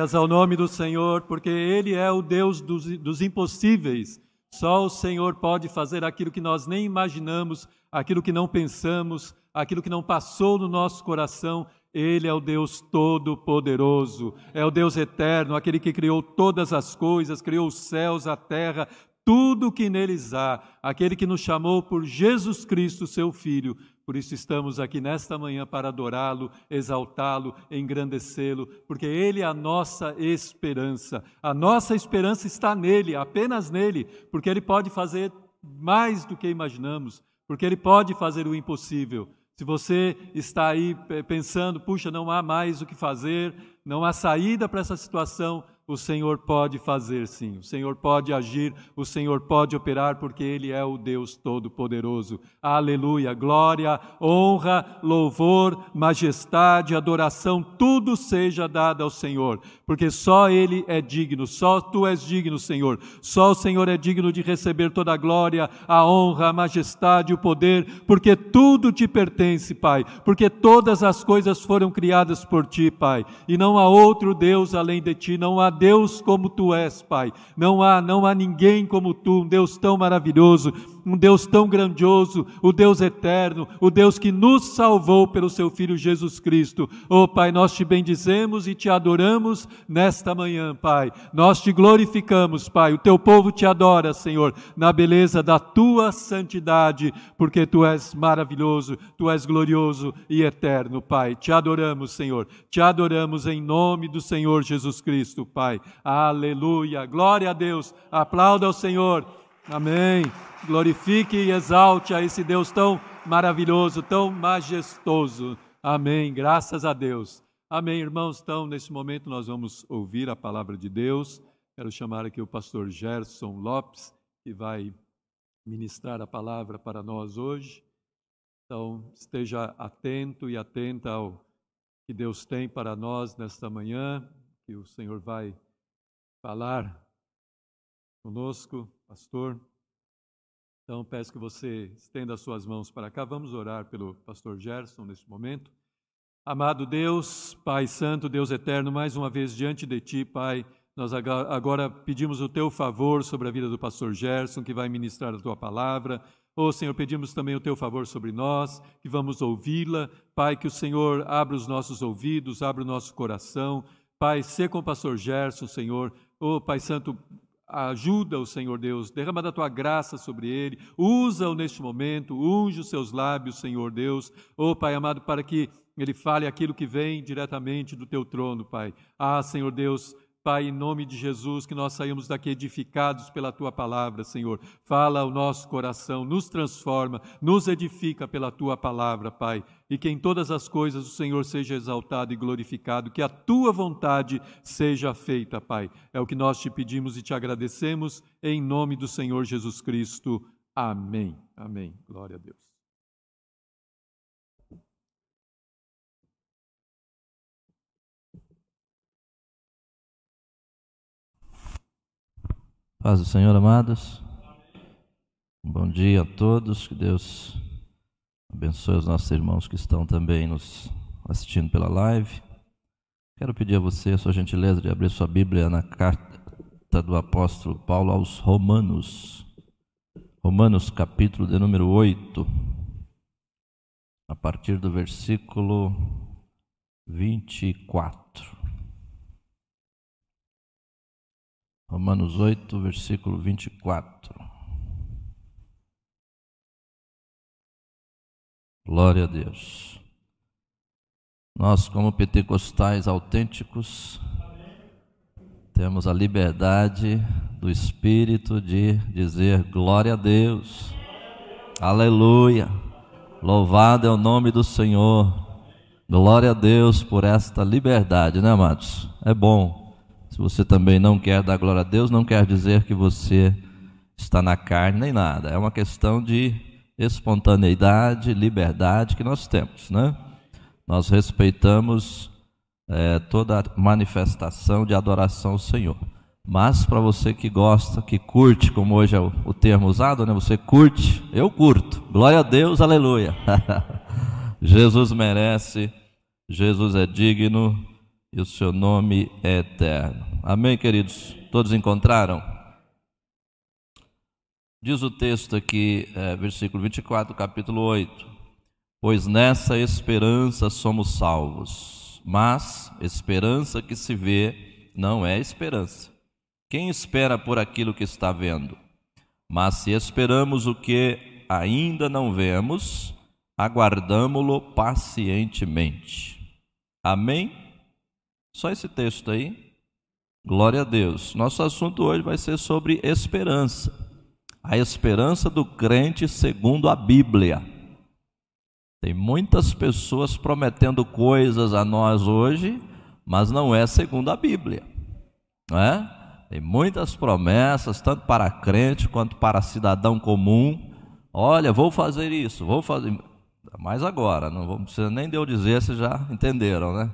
Glórias ao nome do Senhor, porque Ele é o Deus dos, dos impossíveis. Só o Senhor pode fazer aquilo que nós nem imaginamos, aquilo que não pensamos, aquilo que não passou no nosso coração. Ele é o Deus Todo-Poderoso, é o Deus eterno, aquele que criou todas as coisas, criou os céus, a terra, tudo que neles há, aquele que nos chamou por Jesus Cristo, seu Filho. Por isso estamos aqui nesta manhã para adorá-lo, exaltá-lo, engrandecê-lo, porque Ele é a nossa esperança. A nossa esperança está nele, apenas nele, porque Ele pode fazer mais do que imaginamos, porque Ele pode fazer o impossível. Se você está aí pensando, puxa, não há mais o que fazer, não há saída para essa situação, o Senhor pode fazer sim, o Senhor pode agir, o Senhor pode operar, porque Ele é o Deus Todo-Poderoso. Aleluia! Glória, honra, louvor, majestade, adoração, tudo seja dado ao Senhor, porque só Ele é digno, só Tu és digno, Senhor. Só o Senhor é digno de receber toda a glória, a honra, a majestade, o poder, porque tudo te pertence, Pai, porque todas as coisas foram criadas por Ti, Pai, e não há outro Deus além de Ti, não há Deus como tu és, Pai. Não há, não há ninguém como tu, um Deus tão maravilhoso, um Deus tão grandioso, o Deus eterno, o Deus que nos salvou pelo seu filho Jesus Cristo. Oh, Pai, nós te bendizemos e te adoramos nesta manhã, Pai. Nós te glorificamos, Pai. O teu povo te adora, Senhor, na beleza da tua santidade, porque tu és maravilhoso, tu és glorioso e eterno, Pai. Te adoramos, Senhor. Te adoramos em nome do Senhor Jesus Cristo, Pai. Aleluia. Glória a Deus. Aplauda ao Senhor. Amém. Glorifique e exalte a esse Deus tão maravilhoso, tão majestoso. Amém. Graças a Deus. Amém, irmãos. Então, nesse momento, nós vamos ouvir a palavra de Deus. Quero chamar aqui o pastor Gerson Lopes, que vai ministrar a palavra para nós hoje. Então, esteja atento e atenta ao que Deus tem para nós nesta manhã que o Senhor vai falar conosco, pastor. Então, peço que você estenda as suas mãos para cá. Vamos orar pelo pastor Gerson neste momento. Amado Deus, Pai Santo, Deus Eterno, mais uma vez diante de Ti, Pai, nós agora pedimos o Teu favor sobre a vida do pastor Gerson, que vai ministrar a Tua palavra. Oh, Senhor, pedimos também o Teu favor sobre nós, que vamos ouvi-la. Pai, que o Senhor abra os nossos ouvidos, abra o nosso coração, Pai, ser com o pastor Gerson, Senhor. Oh, Pai Santo, ajuda o Senhor Deus, derrama da tua graça sobre ele, usa-o neste momento, unge os seus lábios, Senhor Deus. Oh, Pai amado, para que ele fale aquilo que vem diretamente do teu trono, Pai. Ah, Senhor Deus, Pai, em nome de Jesus, que nós saímos daqui edificados pela tua palavra, Senhor. Fala ao nosso coração, nos transforma, nos edifica pela tua palavra, Pai. E que em todas as coisas o Senhor seja exaltado e glorificado, que a tua vontade seja feita, Pai. É o que nós te pedimos e te agradecemos, em nome do Senhor Jesus Cristo. Amém. Amém. Glória a Deus. Paz do Senhor, amados. Bom dia a todos. Que Deus abençoe os nossos irmãos que estão também nos assistindo pela live. Quero pedir a você a sua gentileza de abrir sua Bíblia na carta do apóstolo Paulo aos Romanos. Romanos, capítulo de número 8, a partir do versículo 24. Romanos 8, versículo 24. Glória a Deus. Nós, como pentecostais autênticos, temos a liberdade do Espírito de dizer glória a Deus. Aleluia. Louvado é o nome do Senhor. Glória a Deus por esta liberdade, né, amados? É bom se você também não quer dar glória a Deus, não quer dizer que você está na carne nem nada. É uma questão de espontaneidade, liberdade que nós temos, né? Nós respeitamos é, toda manifestação de adoração ao Senhor. Mas para você que gosta, que curte, como hoje é o, o termo usado, né? Você curte, eu curto. Glória a Deus, aleluia. Jesus merece, Jesus é digno, e o seu nome é eterno. Amém, queridos? Todos encontraram? Diz o texto aqui, é, versículo 24, capítulo 8: pois nessa esperança somos salvos. Mas esperança que se vê não é esperança. Quem espera por aquilo que está vendo? Mas se esperamos o que ainda não vemos, aguardamo-lo pacientemente. Amém? Só esse texto aí. Glória a Deus. Nosso assunto hoje vai ser sobre esperança. A esperança do crente segundo a Bíblia. Tem muitas pessoas prometendo coisas a nós hoje, mas não é segundo a Bíblia. Não é? Tem muitas promessas, tanto para crente quanto para cidadão comum. Olha, vou fazer isso, vou fazer. Mas agora, não precisa nem de eu dizer, vocês já entenderam, né?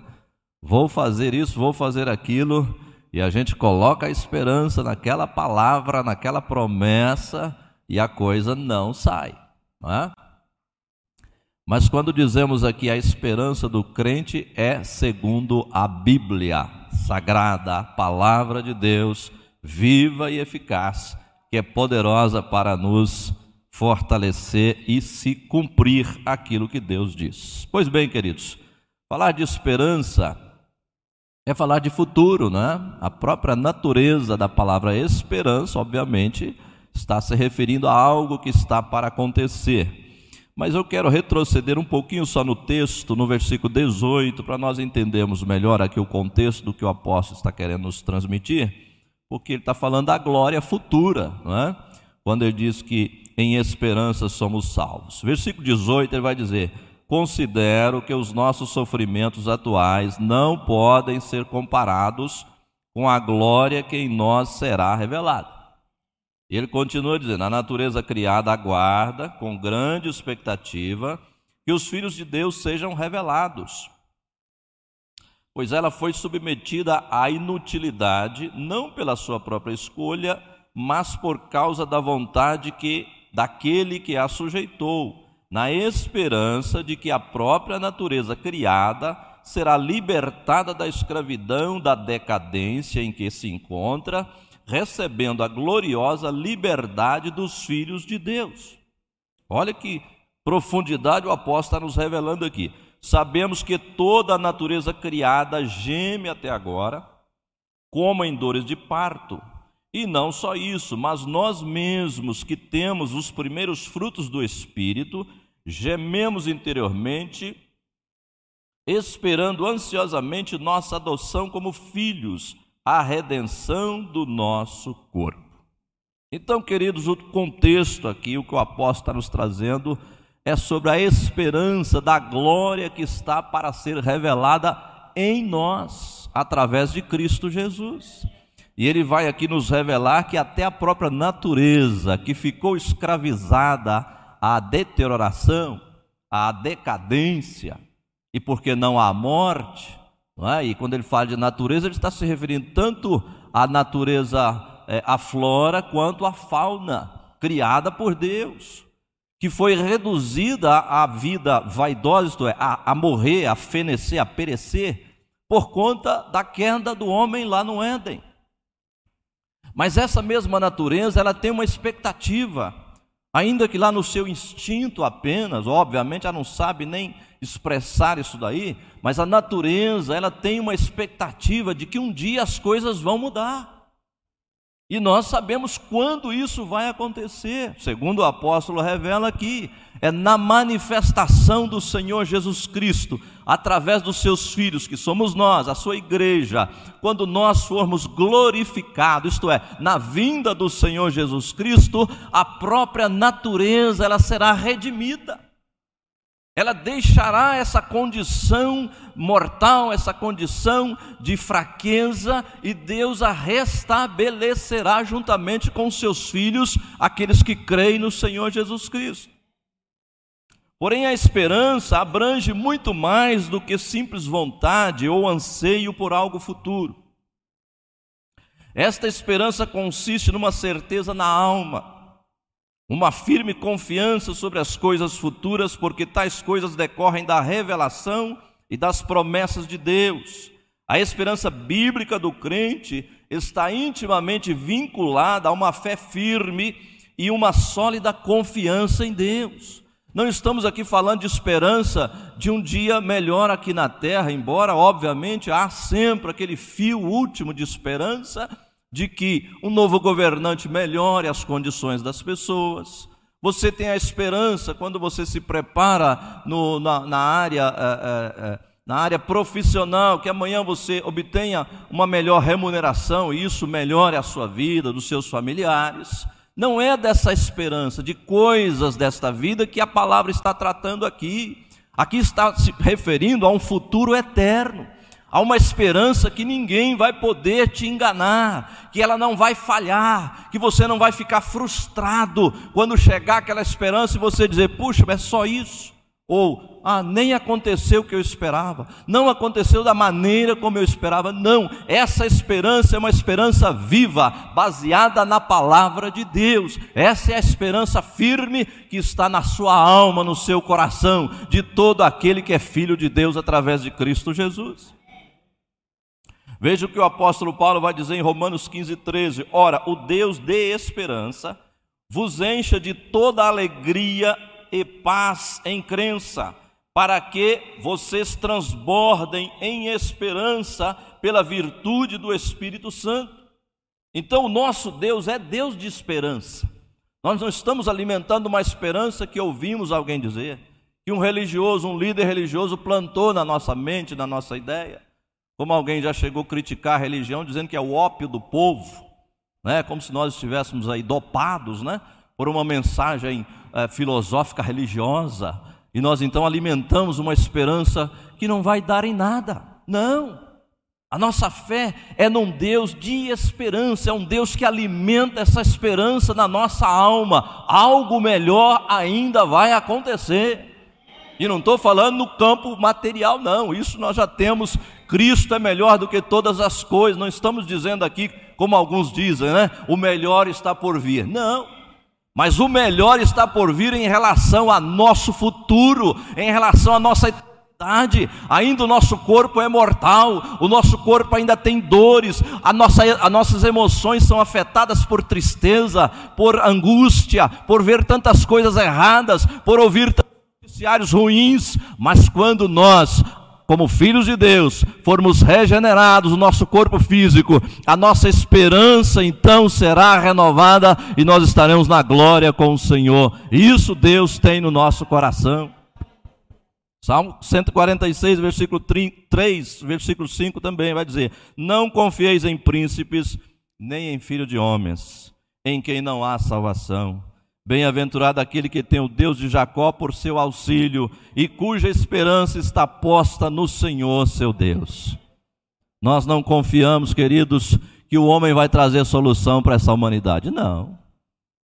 Vou fazer isso, vou fazer aquilo, e a gente coloca a esperança naquela palavra, naquela promessa, e a coisa não sai, não é? Mas quando dizemos aqui a esperança do crente é segundo a Bíblia sagrada, a palavra de Deus, viva e eficaz, que é poderosa para nos fortalecer e se cumprir aquilo que Deus diz. Pois bem, queridos, falar de esperança é falar de futuro, né? A própria natureza da palavra esperança, obviamente, está se referindo a algo que está para acontecer. Mas eu quero retroceder um pouquinho só no texto, no versículo 18, para nós entendermos melhor aqui o contexto do que o apóstolo está querendo nos transmitir, porque ele está falando da glória futura, não é? quando ele diz que em esperança somos salvos. Versículo 18 ele vai dizer: Considero que os nossos sofrimentos atuais não podem ser comparados com a glória que em nós será revelada. Ele continua dizendo: a natureza criada aguarda com grande expectativa que os filhos de Deus sejam revelados, pois ela foi submetida à inutilidade, não pela sua própria escolha, mas por causa da vontade que daquele que a sujeitou, na esperança de que a própria natureza criada será libertada da escravidão, da decadência em que se encontra recebendo a gloriosa liberdade dos filhos de Deus. Olha que profundidade o apóstolo está nos revelando aqui. Sabemos que toda a natureza criada geme até agora, como em dores de parto. E não só isso, mas nós mesmos que temos os primeiros frutos do Espírito, gememos interiormente, esperando ansiosamente nossa adoção como filhos a redenção do nosso corpo. Então, queridos, o contexto aqui, o que o apóstolo está nos trazendo, é sobre a esperança da glória que está para ser revelada em nós, através de Cristo Jesus. E ele vai aqui nos revelar que até a própria natureza, que ficou escravizada à deterioração, à decadência, e por que não à morte, é? E quando ele fala de natureza, ele está se referindo tanto à natureza, é, à flora, quanto à fauna criada por Deus, que foi reduzida à vida vaidosa, isto é, a, a morrer, a fenecer, a perecer, por conta da queda do homem lá no Éden. Mas essa mesma natureza, ela tem uma expectativa, ainda que lá no seu instinto apenas, obviamente ela não sabe nem expressar isso daí, mas a natureza, ela tem uma expectativa de que um dia as coisas vão mudar. E nós sabemos quando isso vai acontecer. Segundo o apóstolo revela aqui, é na manifestação do Senhor Jesus Cristo, através dos seus filhos, que somos nós, a sua igreja, quando nós formos glorificados, isto é, na vinda do Senhor Jesus Cristo, a própria natureza ela será redimida ela deixará essa condição mortal, essa condição de fraqueza, e Deus a restabelecerá juntamente com seus filhos, aqueles que creem no Senhor Jesus Cristo. Porém, a esperança abrange muito mais do que simples vontade ou anseio por algo futuro. Esta esperança consiste numa certeza na alma uma firme confiança sobre as coisas futuras, porque tais coisas decorrem da revelação e das promessas de Deus. A esperança bíblica do crente está intimamente vinculada a uma fé firme e uma sólida confiança em Deus. Não estamos aqui falando de esperança de um dia melhor aqui na terra, embora, obviamente, há sempre aquele fio último de esperança de que um novo governante melhore as condições das pessoas. Você tem a esperança quando você se prepara no, na, na, área. É, é, na área profissional, que amanhã você obtenha uma melhor remuneração e isso melhore a sua vida, dos seus familiares. Não é dessa esperança, de coisas desta vida que a palavra está tratando aqui. Aqui está se referindo a um futuro eterno, a uma esperança que ninguém vai poder te enganar, que ela não vai falhar, que você não vai ficar frustrado quando chegar aquela esperança e você dizer: puxa, é só isso. Ou, ah, nem aconteceu o que eu esperava, não aconteceu da maneira como eu esperava. Não, essa esperança é uma esperança viva, baseada na palavra de Deus. Essa é a esperança firme que está na sua alma, no seu coração, de todo aquele que é filho de Deus através de Cristo Jesus. Veja o que o apóstolo Paulo vai dizer em Romanos 15, 13: Ora, o Deus de esperança vos encha de toda alegria e paz em crença, para que vocês transbordem em esperança pela virtude do Espírito Santo. Então, o nosso Deus é Deus de esperança. Nós não estamos alimentando uma esperança que ouvimos alguém dizer, que um religioso, um líder religioso plantou na nossa mente, na nossa ideia. Como alguém já chegou a criticar a religião, dizendo que é o ópio do povo, né? como se nós estivéssemos aí dopados né? por uma mensagem é, filosófica religiosa, e nós então alimentamos uma esperança que não vai dar em nada. Não. A nossa fé é num Deus de esperança, é um Deus que alimenta essa esperança na nossa alma. Algo melhor ainda vai acontecer. E não estou falando no campo material, não. Isso nós já temos. Cristo é melhor do que todas as coisas. Não estamos dizendo aqui, como alguns dizem, né? O melhor está por vir. Não. Mas o melhor está por vir em relação a nosso futuro, em relação à nossa eternidade. Ainda o nosso corpo é mortal, o nosso corpo ainda tem dores, a nossa, as nossas emoções são afetadas por tristeza, por angústia, por ver tantas coisas erradas, por ouvir tantos noticiários ruins. Mas quando nós como filhos de Deus, formos regenerados, o nosso corpo físico, a nossa esperança então será renovada e nós estaremos na glória com o Senhor. Isso Deus tem no nosso coração. Salmo 146, versículo 3, versículo 5 também vai dizer: Não confieis em príncipes, nem em filho de homens, em quem não há salvação. Bem-aventurado aquele que tem o Deus de Jacó por seu auxílio e cuja esperança está posta no Senhor, seu Deus. Nós não confiamos, queridos, que o homem vai trazer solução para essa humanidade. Não,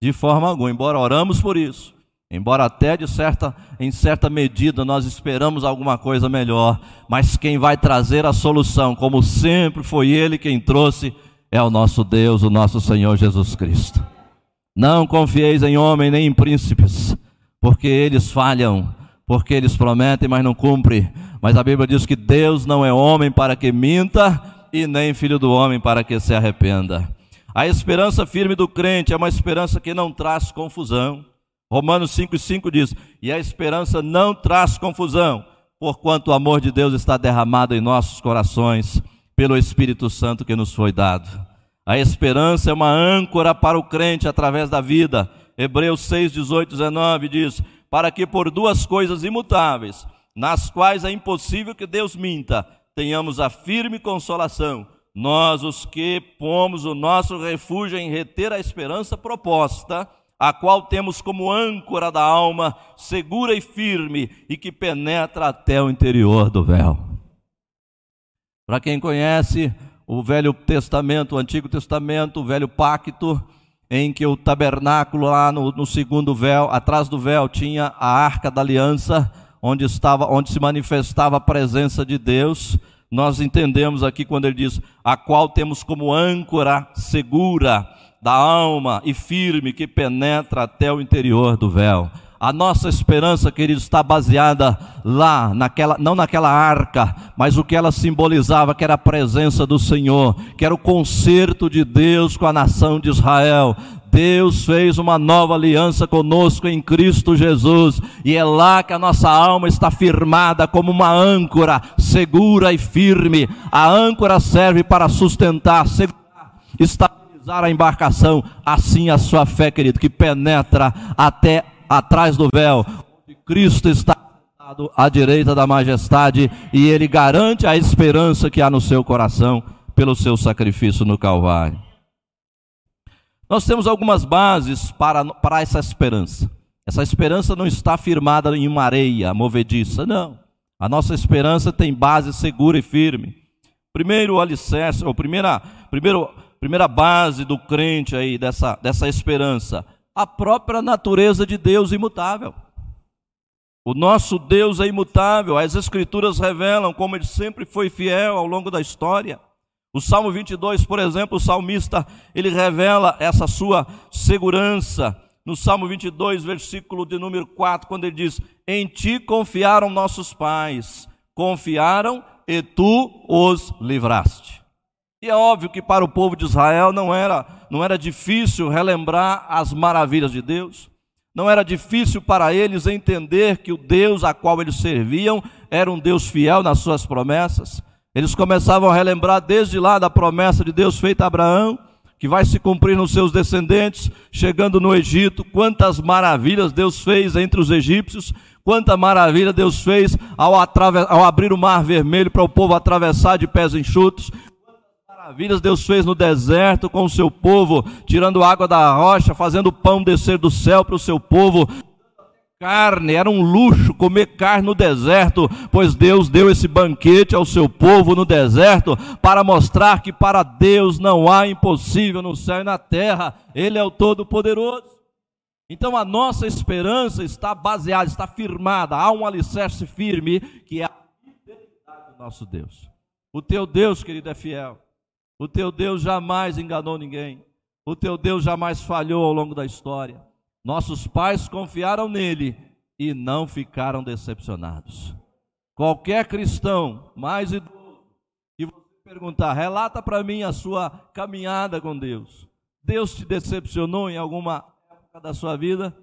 de forma alguma, embora oramos por isso, embora até de certa, em certa medida nós esperamos alguma coisa melhor, mas quem vai trazer a solução, como sempre foi Ele quem trouxe, é o nosso Deus, o nosso Senhor Jesus Cristo. Não confieis em homem nem em príncipes, porque eles falham, porque eles prometem, mas não cumprem. Mas a Bíblia diz que Deus não é homem para que minta, e nem filho do homem para que se arrependa. A esperança firme do crente é uma esperança que não traz confusão. Romanos 5,5 diz: E a esperança não traz confusão, porquanto o amor de Deus está derramado em nossos corações pelo Espírito Santo que nos foi dado. A esperança é uma âncora para o crente através da vida. Hebreus 6, 18, 19 diz: Para que por duas coisas imutáveis, nas quais é impossível que Deus minta, tenhamos a firme consolação, nós os que pomos o nosso refúgio em reter a esperança proposta, a qual temos como âncora da alma, segura e firme, e que penetra até o interior do véu. Para quem conhece o Velho Testamento, o Antigo Testamento, o Velho Pacto, em que o tabernáculo lá no, no, segundo véu, atrás do véu, tinha a arca da aliança, onde estava, onde se manifestava a presença de Deus. Nós entendemos aqui quando ele diz: a qual temos como âncora segura da alma e firme que penetra até o interior do véu. A nossa esperança, queridos, está baseada lá, naquela, não naquela arca, mas o que ela simbolizava, que era a presença do Senhor, que era o concerto de Deus com a nação de Israel. Deus fez uma nova aliança conosco em Cristo Jesus, e é lá que a nossa alma está firmada como uma âncora, segura e firme. A âncora serve para sustentar, segurar, estabilizar a embarcação. Assim a sua fé, querido, que penetra até atrás do véu, onde Cristo está à direita da majestade, e ele garante a esperança que há no seu coração pelo seu sacrifício no Calvário. Nós temos algumas bases para, para essa esperança. Essa esperança não está firmada em uma areia movediça, não. A nossa esperança tem base segura e firme. Primeiro alicerce, ou primeira, primeiro, primeira base do crente aí, dessa, dessa esperança, a própria natureza de Deus imutável. O nosso Deus é imutável, as Escrituras revelam como ele sempre foi fiel ao longo da história. O Salmo 22, por exemplo, o salmista, ele revela essa sua segurança. No Salmo 22, versículo de número 4, quando ele diz: Em ti confiaram nossos pais, confiaram e tu os livraste. E é óbvio que para o povo de Israel não era, não era difícil relembrar as maravilhas de Deus, não era difícil para eles entender que o Deus a qual eles serviam era um Deus fiel nas suas promessas. Eles começavam a relembrar desde lá da promessa de Deus feita a Abraão, que vai se cumprir nos seus descendentes, chegando no Egito, quantas maravilhas Deus fez entre os egípcios, quanta maravilha Deus fez ao, ao abrir o mar vermelho para o povo atravessar de pés enxutos, maravilhas Deus fez no deserto com o seu povo, tirando água da rocha, fazendo pão descer do céu para o seu povo, carne, era um luxo comer carne no deserto, pois Deus deu esse banquete ao seu povo no deserto para mostrar que para Deus não há impossível no céu e na terra, Ele é o Todo-Poderoso. Então a nossa esperança está baseada, está firmada, há um alicerce firme que é a fidelidade do nosso Deus. O teu Deus, querido, é fiel. O teu Deus jamais enganou ninguém. O teu Deus jamais falhou ao longo da história. Nossos pais confiaram nele e não ficaram decepcionados. Qualquer cristão mais idoso que você perguntar, relata para mim a sua caminhada com Deus. Deus te decepcionou em alguma época da sua vida?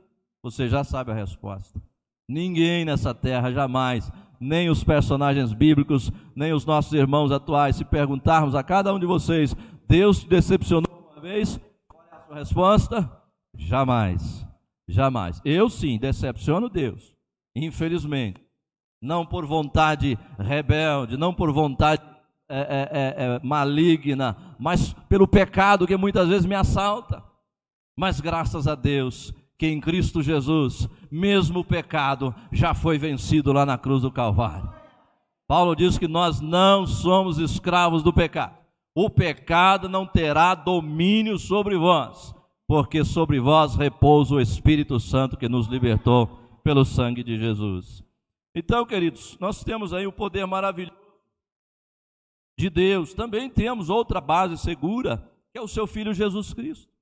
Você já sabe a resposta. Ninguém nessa terra jamais, nem os personagens bíblicos, nem os nossos irmãos atuais, se perguntarmos a cada um de vocês, Deus te decepcionou uma vez? Qual é a sua resposta? Jamais. Jamais. Eu sim decepciono Deus, infelizmente. Não por vontade rebelde, não por vontade é, é, é, é, maligna, mas pelo pecado que muitas vezes me assalta. Mas graças a Deus que em Cristo Jesus, mesmo o pecado já foi vencido lá na cruz do Calvário. Paulo diz que nós não somos escravos do pecado. O pecado não terá domínio sobre vós porque sobre vós repousa o Espírito Santo que nos libertou pelo sangue de Jesus. Então, queridos, nós temos aí o poder maravilhoso de Deus. Também temos outra base segura, que é o seu Filho Jesus Cristo.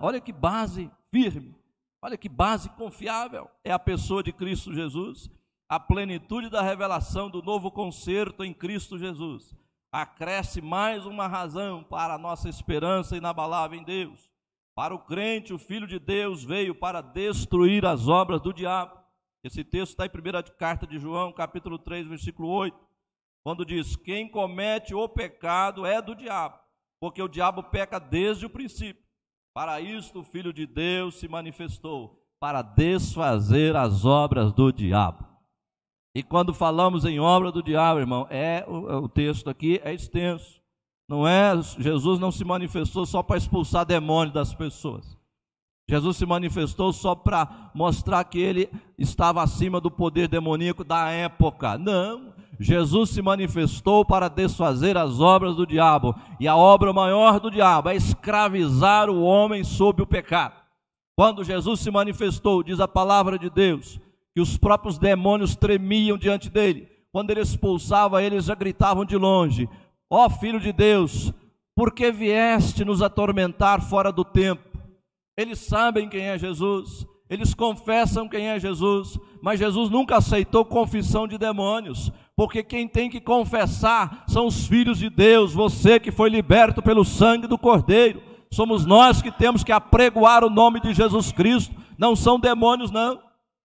Olha que base firme, olha que base confiável é a pessoa de Cristo Jesus. A plenitude da revelação do novo concerto em Cristo Jesus acresce mais uma razão para a nossa esperança inabalável em Deus. Para o crente, o Filho de Deus veio para destruir as obras do diabo. Esse texto está em primeira carta de João, capítulo 3, versículo 8, quando diz: Quem comete o pecado é do diabo, porque o diabo peca desde o princípio. Para isto o Filho de Deus se manifestou, para desfazer as obras do diabo. E quando falamos em obra do diabo, irmão, é o, o texto aqui é extenso. Não é, Jesus não se manifestou só para expulsar demônios das pessoas. Jesus se manifestou só para mostrar que ele estava acima do poder demoníaco da época. Não, Jesus se manifestou para desfazer as obras do diabo. E a obra maior do diabo é escravizar o homem sob o pecado. Quando Jesus se manifestou, diz a palavra de Deus, que os próprios demônios tremiam diante dele. Quando ele expulsava, eles já gritavam de longe: Ó Filho de Deus, por que vieste nos atormentar fora do tempo? Eles sabem quem é Jesus, eles confessam quem é Jesus, mas Jesus nunca aceitou confissão de demônios, porque quem tem que confessar são os filhos de Deus, você que foi liberto pelo sangue do Cordeiro. Somos nós que temos que apregoar o nome de Jesus Cristo, não são demônios, não.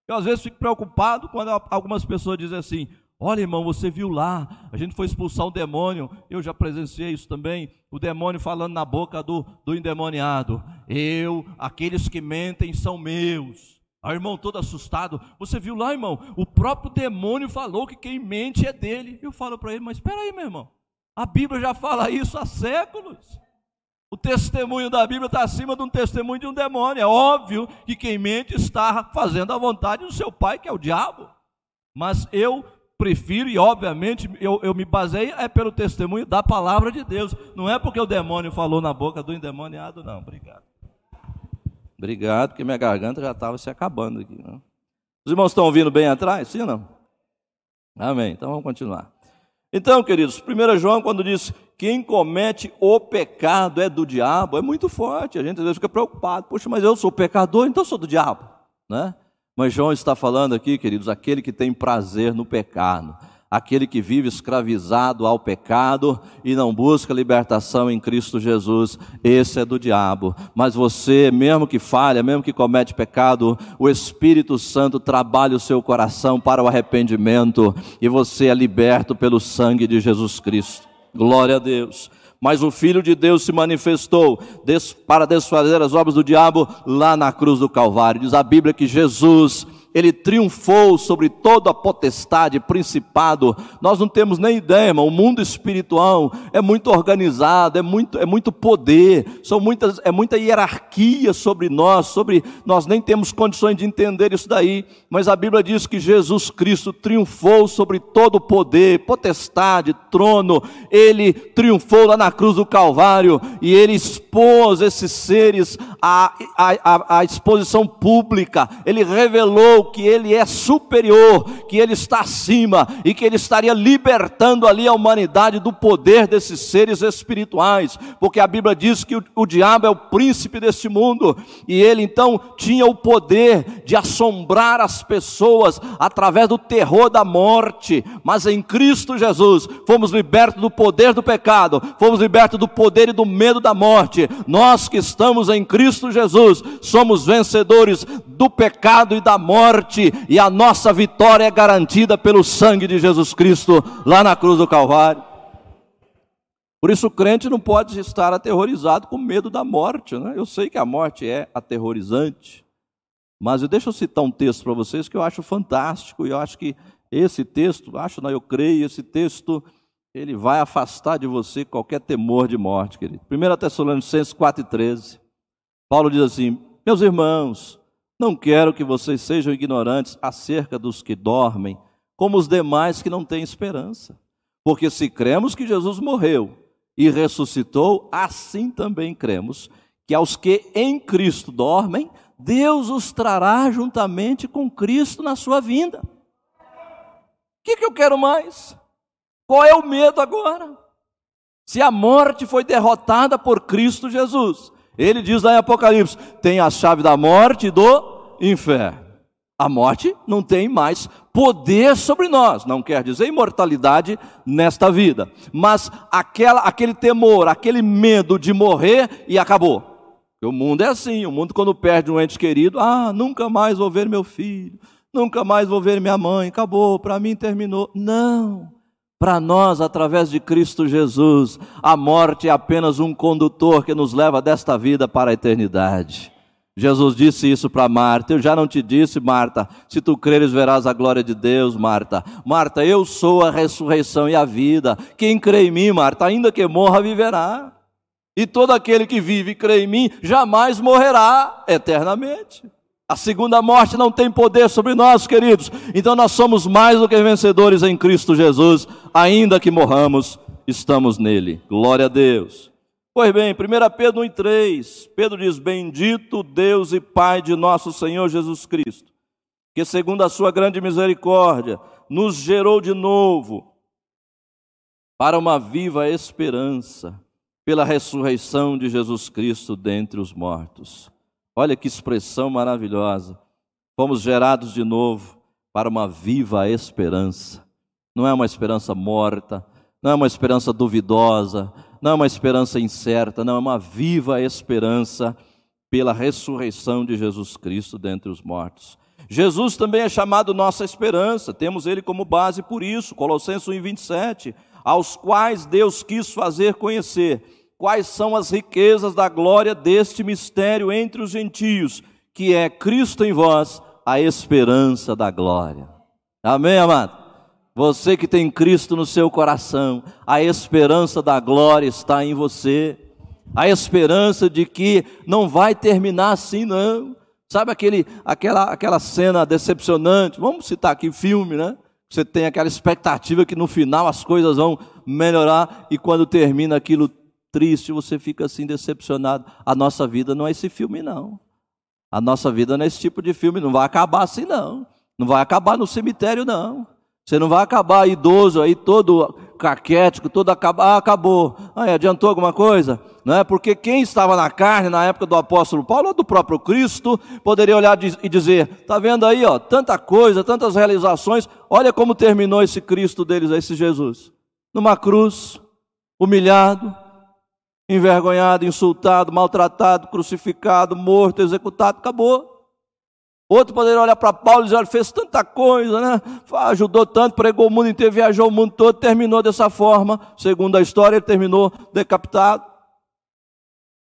Eu às vezes fico preocupado quando algumas pessoas dizem assim: Olha, irmão, você viu lá, a gente foi expulsar um demônio, eu já presenciei isso também, o demônio falando na boca do, do endemoniado: Eu, aqueles que mentem são meus. Aí o irmão todo assustado, você viu lá, irmão, o próprio demônio falou que quem mente é dele. Eu falo para ele, mas espera aí, meu irmão, a Bíblia já fala isso há séculos. O testemunho da Bíblia está acima de um testemunho de um demônio. É óbvio que quem mente está fazendo a vontade do seu pai, que é o diabo. Mas eu prefiro, e obviamente eu, eu me baseio é pelo testemunho da palavra de Deus. Não é porque o demônio falou na boca do endemoniado, não. Obrigado. Obrigado, porque minha garganta já estava se acabando aqui. Né? Os irmãos estão ouvindo bem atrás? Sim ou não? Amém. Então vamos continuar. Então, queridos, 1 João, quando diz quem comete o pecado é do diabo, é muito forte. A gente às vezes fica preocupado. Poxa, mas eu sou pecador, então sou do diabo. Né? Mas João está falando aqui, queridos, aquele que tem prazer no pecado aquele que vive escravizado ao pecado e não busca libertação em Cristo Jesus, esse é do diabo. Mas você, mesmo que falha, mesmo que comete pecado, o Espírito Santo trabalha o seu coração para o arrependimento e você é liberto pelo sangue de Jesus Cristo. Glória a Deus. Mas o Filho de Deus se manifestou para desfazer as obras do diabo lá na cruz do Calvário. Diz a Bíblia que Jesus ele triunfou sobre toda a potestade, principado. Nós não temos nem ideia, irmão. O mundo espiritual é muito organizado, é muito, é muito poder, são muitas, é muita hierarquia sobre nós, sobre nós nem temos condições de entender isso daí. Mas a Bíblia diz que Jesus Cristo triunfou sobre todo o poder, potestade, trono. Ele triunfou lá na cruz do Calvário e ele expôs esses seres à, à, à, exposição pública. Ele revelou que ele é superior, que ele está acima e que ele estaria libertando ali a humanidade do poder desses seres espirituais, porque a Bíblia diz que o, o diabo é o príncipe deste mundo e ele então tinha o poder de assombrar as pessoas através do terror da morte, mas em Cristo Jesus fomos libertos do poder do pecado, fomos libertos do poder e do medo da morte. Nós que estamos em Cristo Jesus somos vencedores do pecado e da morte morte e a nossa vitória é garantida pelo sangue de Jesus Cristo lá na cruz do Calvário. Por isso o crente não pode estar aterrorizado com medo da morte. Né? Eu sei que a morte é aterrorizante, mas eu deixa eu citar um texto para vocês que eu acho fantástico e eu acho que esse texto, acho não, eu creio, esse texto ele vai afastar de você qualquer temor de morte, querido. 1 Tessalonicenses 4,13. Paulo diz assim: Meus irmãos, não quero que vocês sejam ignorantes acerca dos que dormem, como os demais que não têm esperança. Porque se cremos que Jesus morreu e ressuscitou, assim também cremos que aos que em Cristo dormem, Deus os trará juntamente com Cristo na sua vinda. O que, que eu quero mais? Qual é o medo agora? Se a morte foi derrotada por Cristo Jesus, ele diz lá em Apocalipse: tem a chave da morte e do inferno. A morte não tem mais poder sobre nós, não quer dizer imortalidade nesta vida, mas aquela, aquele temor, aquele medo de morrer e acabou. O mundo é assim, o mundo quando perde um ente querido, ah, nunca mais vou ver meu filho, nunca mais vou ver minha mãe, acabou, para mim terminou. Não. Para nós, através de Cristo Jesus, a morte é apenas um condutor que nos leva desta vida para a eternidade. Jesus disse isso para Marta. Eu já não te disse, Marta, se tu creres verás a glória de Deus, Marta. Marta, eu sou a ressurreição e a vida. Quem crê em mim, Marta, ainda que morra, viverá. E todo aquele que vive e crê em mim jamais morrerá eternamente. A segunda morte não tem poder sobre nós, queridos. Então nós somos mais do que vencedores em Cristo Jesus, ainda que morramos, estamos nele. Glória a Deus. Pois bem, 1 Pedro 1,3, Pedro diz: Bendito Deus e Pai de nosso Senhor Jesus Cristo, que segundo a sua grande misericórdia, nos gerou de novo para uma viva esperança, pela ressurreição de Jesus Cristo dentre os mortos Olha que expressão maravilhosa. Fomos gerados de novo para uma viva esperança. Não é uma esperança morta, não é uma esperança duvidosa, não é uma esperança incerta, não é uma viva esperança pela ressurreição de Jesus Cristo dentre os mortos. Jesus também é chamado nossa esperança, temos ele como base por isso, Colossenses 1, 27, aos quais Deus quis fazer conhecer quais são as riquezas da glória deste mistério entre os gentios, que é Cristo em vós, a esperança da glória. Amém, amado? Você que tem Cristo no seu coração, a esperança da glória está em você. A esperança de que não vai terminar assim, não. Sabe aquele, aquela, aquela cena decepcionante? Vamos citar aqui filme, né? Você tem aquela expectativa que no final as coisas vão melhorar e quando termina aquilo triste, você fica assim decepcionado. A nossa vida não é esse filme, não. A nossa vida não é esse tipo de filme, não vai acabar assim, não. Não vai acabar no cemitério, não. Você não vai acabar idoso aí, todo caquético, todo acabar, ah, acabou. Ah, adiantou alguma coisa? Não é? Porque quem estava na carne na época do apóstolo Paulo, ou do próprio Cristo, poderia olhar e dizer: está vendo aí, ó, tanta coisa, tantas realizações, olha como terminou esse Cristo deles, esse Jesus. Numa cruz, humilhado, envergonhado, insultado, maltratado, crucificado, morto, executado, acabou. Outro poderia olhar para Paulo e dizer: fez tanta coisa, né? Ajudou tanto, pregou o mundo inteiro, viajou o mundo todo, terminou dessa forma. Segundo a história, ele terminou decapitado.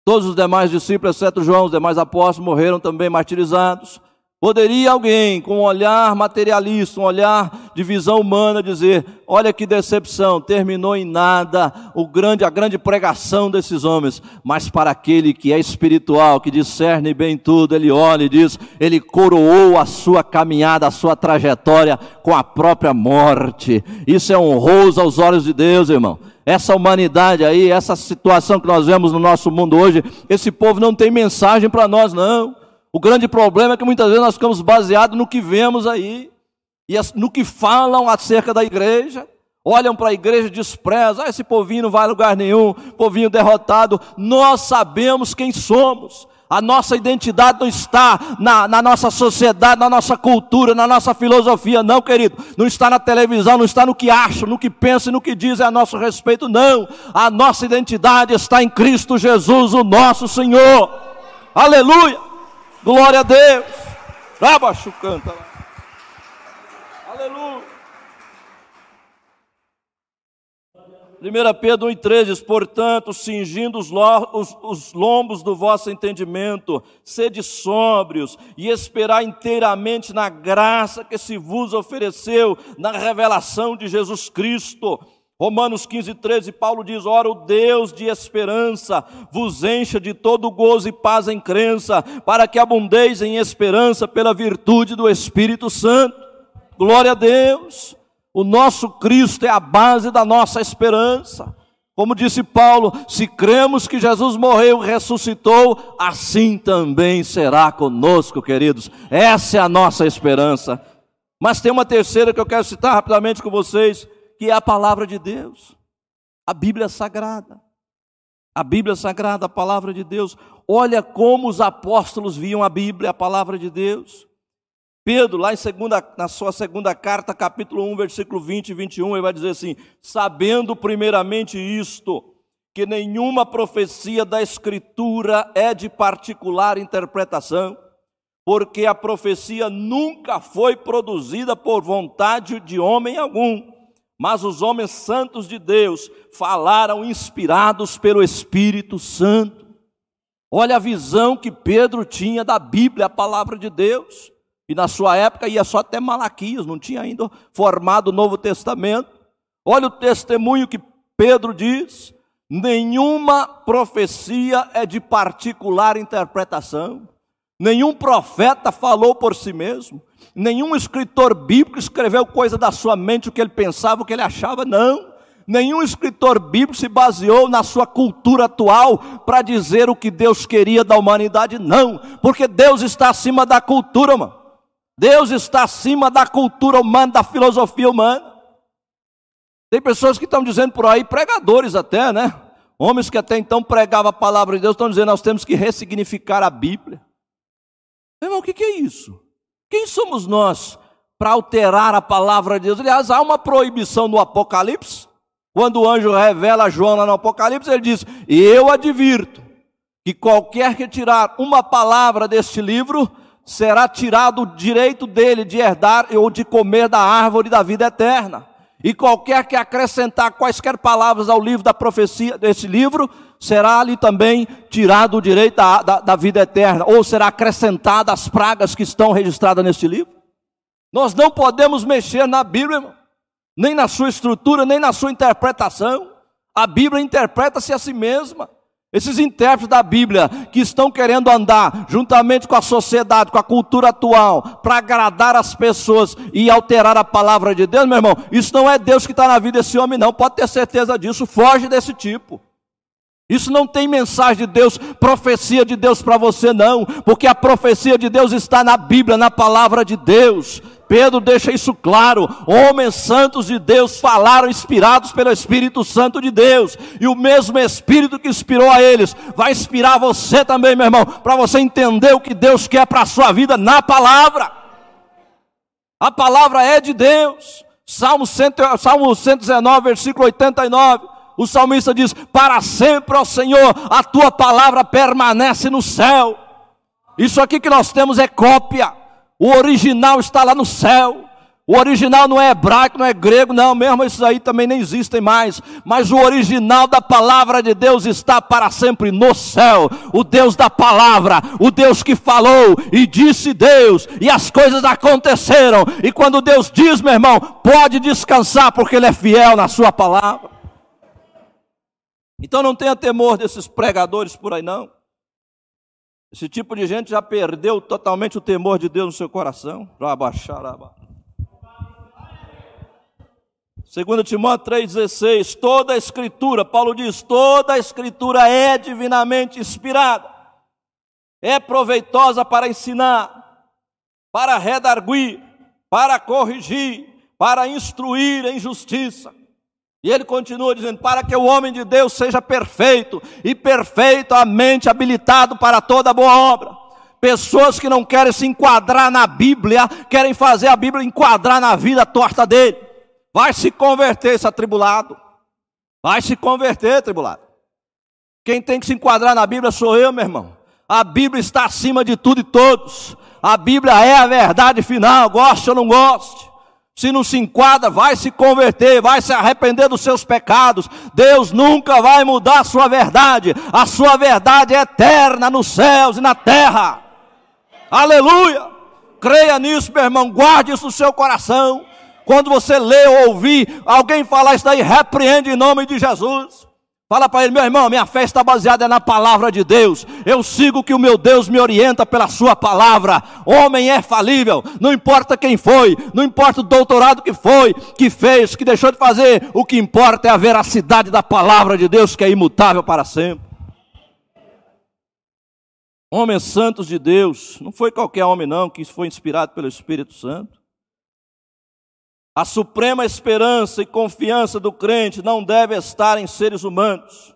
Todos os demais discípulos, exceto João, os demais apóstolos, morreram também martirizados. Poderia alguém, com um olhar materialista, um olhar de visão humana, dizer: olha que decepção, terminou em nada o grande, a grande pregação desses homens. Mas para aquele que é espiritual, que discerne bem tudo, ele olha e diz: ele coroou a sua caminhada, a sua trajetória com a própria morte. Isso é honroso aos olhos de Deus, irmão. Essa humanidade aí, essa situação que nós vemos no nosso mundo hoje, esse povo não tem mensagem para nós, não. O grande problema é que muitas vezes nós ficamos baseados no que vemos aí, e no que falam acerca da igreja. Olham para a igreja e desprezam, ah, esse povinho não vai a lugar nenhum, povinho derrotado. Nós sabemos quem somos. A nossa identidade não está na, na, nossa sociedade, na nossa cultura, na nossa filosofia, não, querido. Não está na televisão, não está no que acham, no que pensam, no que dizem a nosso respeito, não. A nossa identidade está em Cristo Jesus, o nosso Senhor. Aleluia! Glória a Deus. Abaixo canta lá. Aleluia. 1 Pedro 1,3 diz: Portanto, cingindo os, os, os, lombos do vosso entendimento, sede sóbrios e esperar inteiramente na graça que se vos ofereceu na revelação de Jesus Cristo Romanos 15, 13, Paulo diz: Ora, o Deus de esperança vos encha de todo gozo e paz em crença, para que abundeis em esperança pela virtude do Espírito Santo. Glória a Deus! O nosso Cristo é a base da nossa esperança. Como disse Paulo, se cremos que Jesus morreu e ressuscitou, assim também será conosco, queridos. Essa é a nossa esperança. Mas tem uma terceira que eu quero citar rapidamente com vocês que é a palavra de Deus, a Bíblia Sagrada. A Bíblia Sagrada, a palavra de Deus. Olha como os apóstolos viam a Bíblia, a palavra de Deus. Pedro, lá em segunda, na sua segunda carta, capítulo 1, versículo 20 e 21, ele vai dizer assim: Sabendo primeiramente isto, que nenhuma profecia da Escritura é de particular interpretação, porque a profecia nunca foi produzida por vontade de homem algum mas os homens santos de Deus falaram inspirados pelo Espírito Santo. Olha a visão que Pedro tinha da Bíblia, a palavra de Deus. E na sua época ia só até Malaquias, não tinha ainda formado o Novo Testamento. Olha o testemunho que Pedro diz: nenhuma profecia é de particular interpretação, nenhum profeta falou por si mesmo, Nenhum escritor bíblico escreveu coisa da sua mente, o que ele pensava, o que ele achava, não. Nenhum escritor bíblico se baseou na sua cultura atual para dizer o que Deus queria da humanidade, não. Porque Deus está acima da cultura, mano. Deus está acima da cultura humana, da filosofia humana. Tem pessoas que estão dizendo por aí, pregadores até, né? Homens que até então pregavam a palavra de Deus estão dizendo nós temos que ressignificar a Bíblia. Irmão, o que é isso? Quem somos nós para alterar a palavra de Deus? Aliás, há uma proibição no Apocalipse Quando o anjo revela a João lá no Apocalipse, ele diz: eu advirto que qualquer que tirar uma palavra deste livro, será tirado o direito dele de herdar ou de comer da árvore da vida eterna. E qualquer que acrescentar quaisquer palavras ao livro da profecia desse livro, será ali também tirado o direito da, da, da vida eterna, ou será acrescentada as pragas que estão registradas neste livro. Nós não podemos mexer na Bíblia, irmão, nem na sua estrutura, nem na sua interpretação. A Bíblia interpreta-se a si mesma. Esses intérpretes da Bíblia que estão querendo andar juntamente com a sociedade, com a cultura atual, para agradar as pessoas e alterar a palavra de Deus, meu irmão, isso não é Deus que está na vida desse homem, não. Pode ter certeza disso. Foge desse tipo. Isso não tem mensagem de Deus, profecia de Deus para você, não, porque a profecia de Deus está na Bíblia, na palavra de Deus. Pedro deixa isso claro. Homens santos de Deus falaram inspirados pelo Espírito Santo de Deus, e o mesmo Espírito que inspirou a eles vai inspirar você também, meu irmão, para você entender o que Deus quer para a sua vida na palavra. A palavra é de Deus. Salmo, 100, Salmo 119, versículo 89 o salmista diz: Para sempre, ó Senhor, a tua palavra permanece no céu. Isso aqui que nós temos é cópia, o original está lá no céu. O original não é hebraico, não é grego, não, mesmo esses aí também nem existem mais. Mas o original da palavra de Deus está para sempre no céu. O Deus da palavra, o Deus que falou e disse Deus, e as coisas aconteceram. E quando Deus diz, meu irmão, pode descansar, porque Ele é fiel na Sua palavra. Então não tenha temor desses pregadores por aí, não. Esse tipo de gente já perdeu totalmente o temor de Deus no seu coração. 2 Timóteo 3,16, toda a escritura, Paulo diz, toda a escritura é divinamente inspirada, é proveitosa para ensinar, para redarguir, para corrigir, para instruir em justiça, e ele continua dizendo: para que o homem de Deus seja perfeito e perfeitamente habilitado para toda boa obra. Pessoas que não querem se enquadrar na Bíblia, querem fazer a Bíblia enquadrar na vida torta dele. Vai se converter esse atribulado. Vai se converter, tribulado. Quem tem que se enquadrar na Bíblia sou eu, meu irmão. A Bíblia está acima de tudo e todos. A Bíblia é a verdade final, goste ou não goste. Se não se enquadra, vai se converter, vai se arrepender dos seus pecados. Deus nunca vai mudar a sua verdade. A sua verdade é eterna nos céus e na terra. Aleluia! Creia nisso, meu irmão. Guarde isso no seu coração. Quando você lê ou ouvir alguém falar isso daí, repreende em nome de Jesus. Fala para ele, meu irmão, minha fé está baseada na palavra de Deus. Eu sigo que o meu Deus me orienta pela sua palavra. Homem é falível, não importa quem foi, não importa o doutorado que foi, que fez, que deixou de fazer. O que importa é a veracidade da palavra de Deus, que é imutável para sempre. Homens santos de Deus, não foi qualquer homem não que foi inspirado pelo Espírito Santo. A suprema esperança e confiança do crente não deve estar em seres humanos,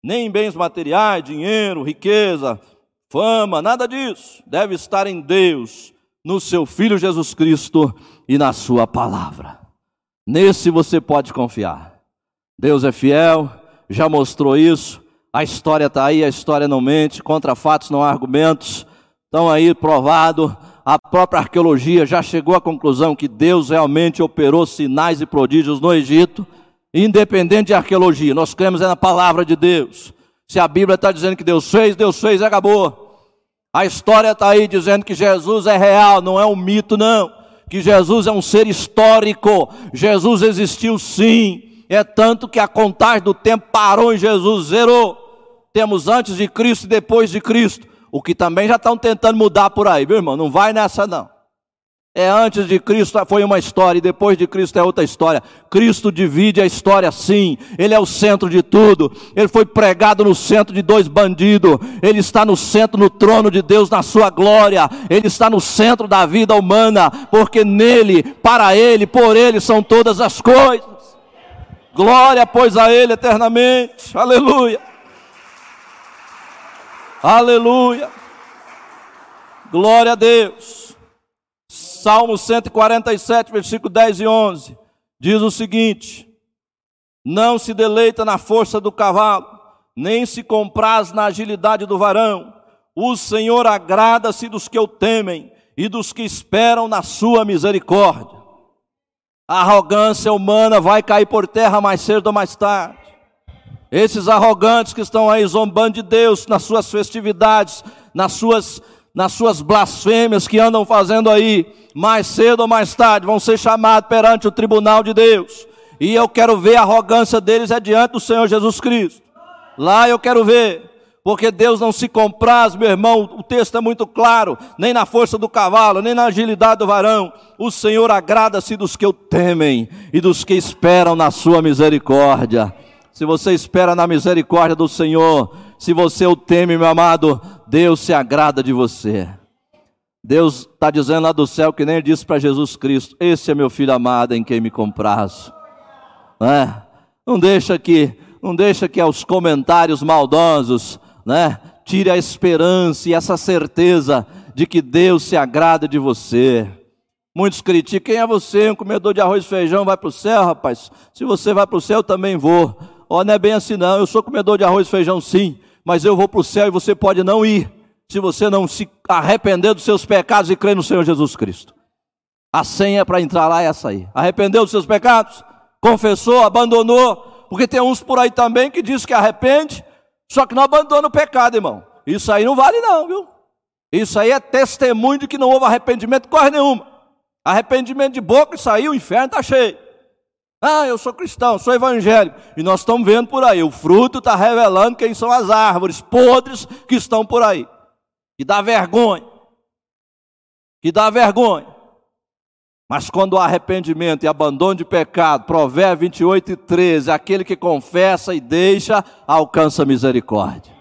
nem em bens materiais, dinheiro, riqueza, fama, nada disso. Deve estar em Deus, no seu Filho Jesus Cristo e na Sua palavra. Nesse você pode confiar. Deus é fiel, já mostrou isso. A história está aí, a história não mente, contra fatos não há argumentos. Estão aí provado a própria arqueologia já chegou à conclusão que Deus realmente operou sinais e prodígios no Egito, independente de arqueologia. Nós cremos é na palavra de Deus. Se a Bíblia está dizendo que Deus fez, Deus fez acabou. A história está aí dizendo que Jesus é real, não é um mito, não. Que Jesus é um ser histórico. Jesus existiu sim. É tanto que a contagem do tempo parou em Jesus, zerou. Temos antes de Cristo e depois de Cristo. O que também já estão tentando mudar por aí, viu irmão? Não vai nessa não. É antes de Cristo foi uma história e depois de Cristo é outra história. Cristo divide a história sim. Ele é o centro de tudo. Ele foi pregado no centro de dois bandidos. Ele está no centro, no trono de Deus, na sua glória. Ele está no centro da vida humana, porque nele, para ele, por ele são todas as coisas. Glória, pois, a ele eternamente. Aleluia. Aleluia. Glória a Deus. Salmo 147, versículo 10 e 11. Diz o seguinte: não se deleita na força do cavalo, nem se compraz na agilidade do varão. O Senhor agrada-se dos que o temem e dos que esperam na sua misericórdia. A arrogância humana vai cair por terra mais cedo ou mais tarde. Esses arrogantes que estão aí zombando de Deus nas suas festividades, nas suas, nas suas blasfêmias que andam fazendo aí, mais cedo ou mais tarde, vão ser chamados perante o tribunal de Deus. E eu quero ver a arrogância deles é diante do Senhor Jesus Cristo. Lá eu quero ver porque Deus não se compraz, meu irmão, o texto é muito claro, nem na força do cavalo, nem na agilidade do varão. O Senhor agrada-se dos que o temem e dos que esperam na sua misericórdia. Se você espera na misericórdia do Senhor, se você o teme, meu amado, Deus se agrada de você. Deus está dizendo lá do céu que nem disse para Jesus Cristo: Esse é meu filho amado em quem me comprazo. É? Não deixa que, não deixa que aos comentários maldosos né? Tire a esperança e essa certeza de que Deus se agrada de você. Muitos criticam, quem é você, um comedor de arroz e feijão, vai para o céu, rapaz? Se você vai para o céu, eu também vou. Ó, oh, não é bem assim não, eu sou comedor de arroz e feijão sim, mas eu vou para o céu e você pode não ir, se você não se arrepender dos seus pecados e crer no Senhor Jesus Cristo. A senha para entrar lá é essa aí. Arrependeu dos seus pecados? Confessou, abandonou? Porque tem uns por aí também que diz que arrepende, só que não abandona o pecado, irmão. Isso aí não vale não, viu? Isso aí é testemunho de que não houve arrependimento coisa nenhuma. Arrependimento de boca, isso aí o inferno está cheio. Ah, eu sou cristão, sou evangélico. E nós estamos vendo por aí, o fruto está revelando quem são as árvores podres que estão por aí. Que dá vergonha. Que dá vergonha. Mas quando há arrependimento e abandono de pecado, Provérbios 28 e 13, aquele que confessa e deixa, alcança misericórdia.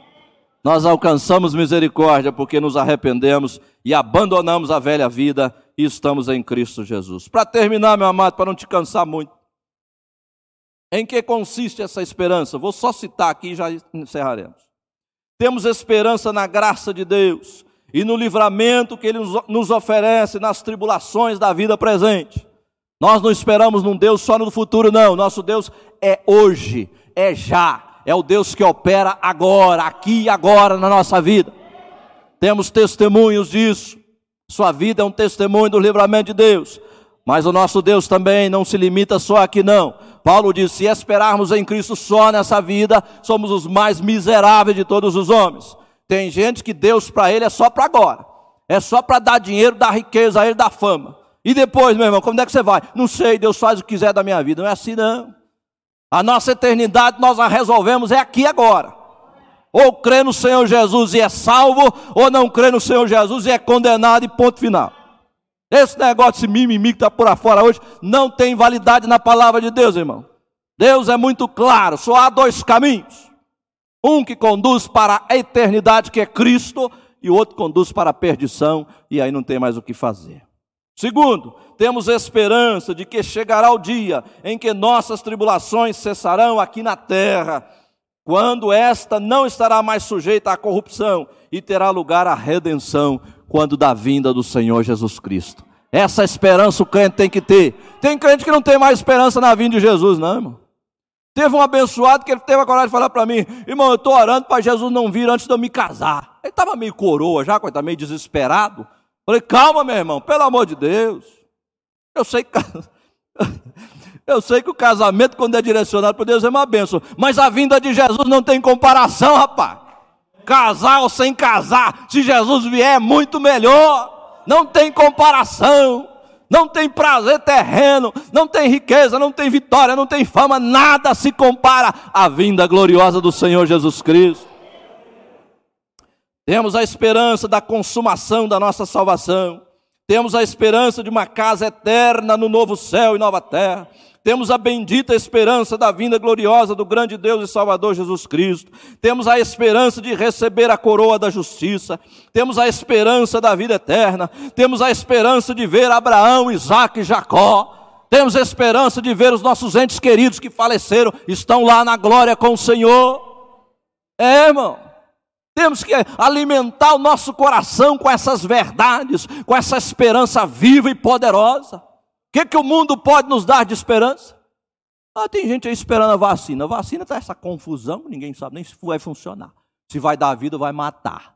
Nós alcançamos misericórdia porque nos arrependemos e abandonamos a velha vida e estamos em Cristo Jesus. Para terminar, meu amado, para não te cansar muito, em que consiste essa esperança? Vou só citar aqui e já encerraremos. Temos esperança na graça de Deus e no livramento que Ele nos oferece nas tribulações da vida presente. Nós não esperamos num Deus só no futuro, não. Nosso Deus é hoje, é já. É o Deus que opera agora, aqui e agora na nossa vida. Temos testemunhos disso. Sua vida é um testemunho do livramento de Deus. Mas o nosso Deus também não se limita só aqui, não. Paulo diz: se esperarmos em Cristo só nessa vida, somos os mais miseráveis de todos os homens. Tem gente que Deus para ele é só para agora. É só para dar dinheiro, dar riqueza a ele, dar fama. E depois, meu irmão, como é que você vai? Não sei, Deus faz o que quiser da minha vida. Não é assim, não. A nossa eternidade nós a resolvemos é aqui agora. Ou crê no Senhor Jesus e é salvo, ou não crê no Senhor Jesus e é condenado e ponto final. Esse negócio, esse mimimi que está por fora hoje, não tem validade na palavra de Deus, irmão. Deus é muito claro, só há dois caminhos. Um que conduz para a eternidade, que é Cristo, e o outro conduz para a perdição, e aí não tem mais o que fazer. Segundo, temos esperança de que chegará o dia em que nossas tribulações cessarão aqui na terra, quando esta não estará mais sujeita à corrupção e terá lugar à redenção quando da vinda do Senhor Jesus Cristo. Essa esperança o crente tem que ter. Tem crente que não tem mais esperança na vinda de Jesus, não, irmão. Teve um abençoado que ele teve a coragem de falar para mim, irmão, eu estou orando para Jesus não vir antes de eu me casar. Ele estava meio coroa já, estava meio desesperado. Falei, calma, meu irmão, pelo amor de Deus. Eu sei que, eu sei que o casamento, quando é direcionado por Deus, é uma benção. Mas a vinda de Jesus não tem comparação, rapaz. Casar ou sem casar, se Jesus vier, é muito melhor. Não tem comparação não tem prazer terreno, não tem riqueza, não tem vitória, não tem fama, nada se compara à vinda gloriosa do Senhor Jesus Cristo. Temos a esperança da consumação da nossa salvação, temos a esperança de uma casa eterna no novo céu e nova terra temos a bendita esperança da vinda gloriosa do grande Deus e Salvador Jesus Cristo, temos a esperança de receber a coroa da justiça, temos a esperança da vida eterna, temos a esperança de ver Abraão, Isaac e Jacó, temos a esperança de ver os nossos entes queridos que faleceram, estão lá na glória com o Senhor. É, irmão. Temos que alimentar o nosso coração com essas verdades, com essa esperança viva e poderosa que, que o mundo pode nos dar de esperança? Ah, tem gente aí esperando a vacina. A vacina está essa confusão, ninguém sabe nem se vai funcionar. Se vai dar vida, vai matar.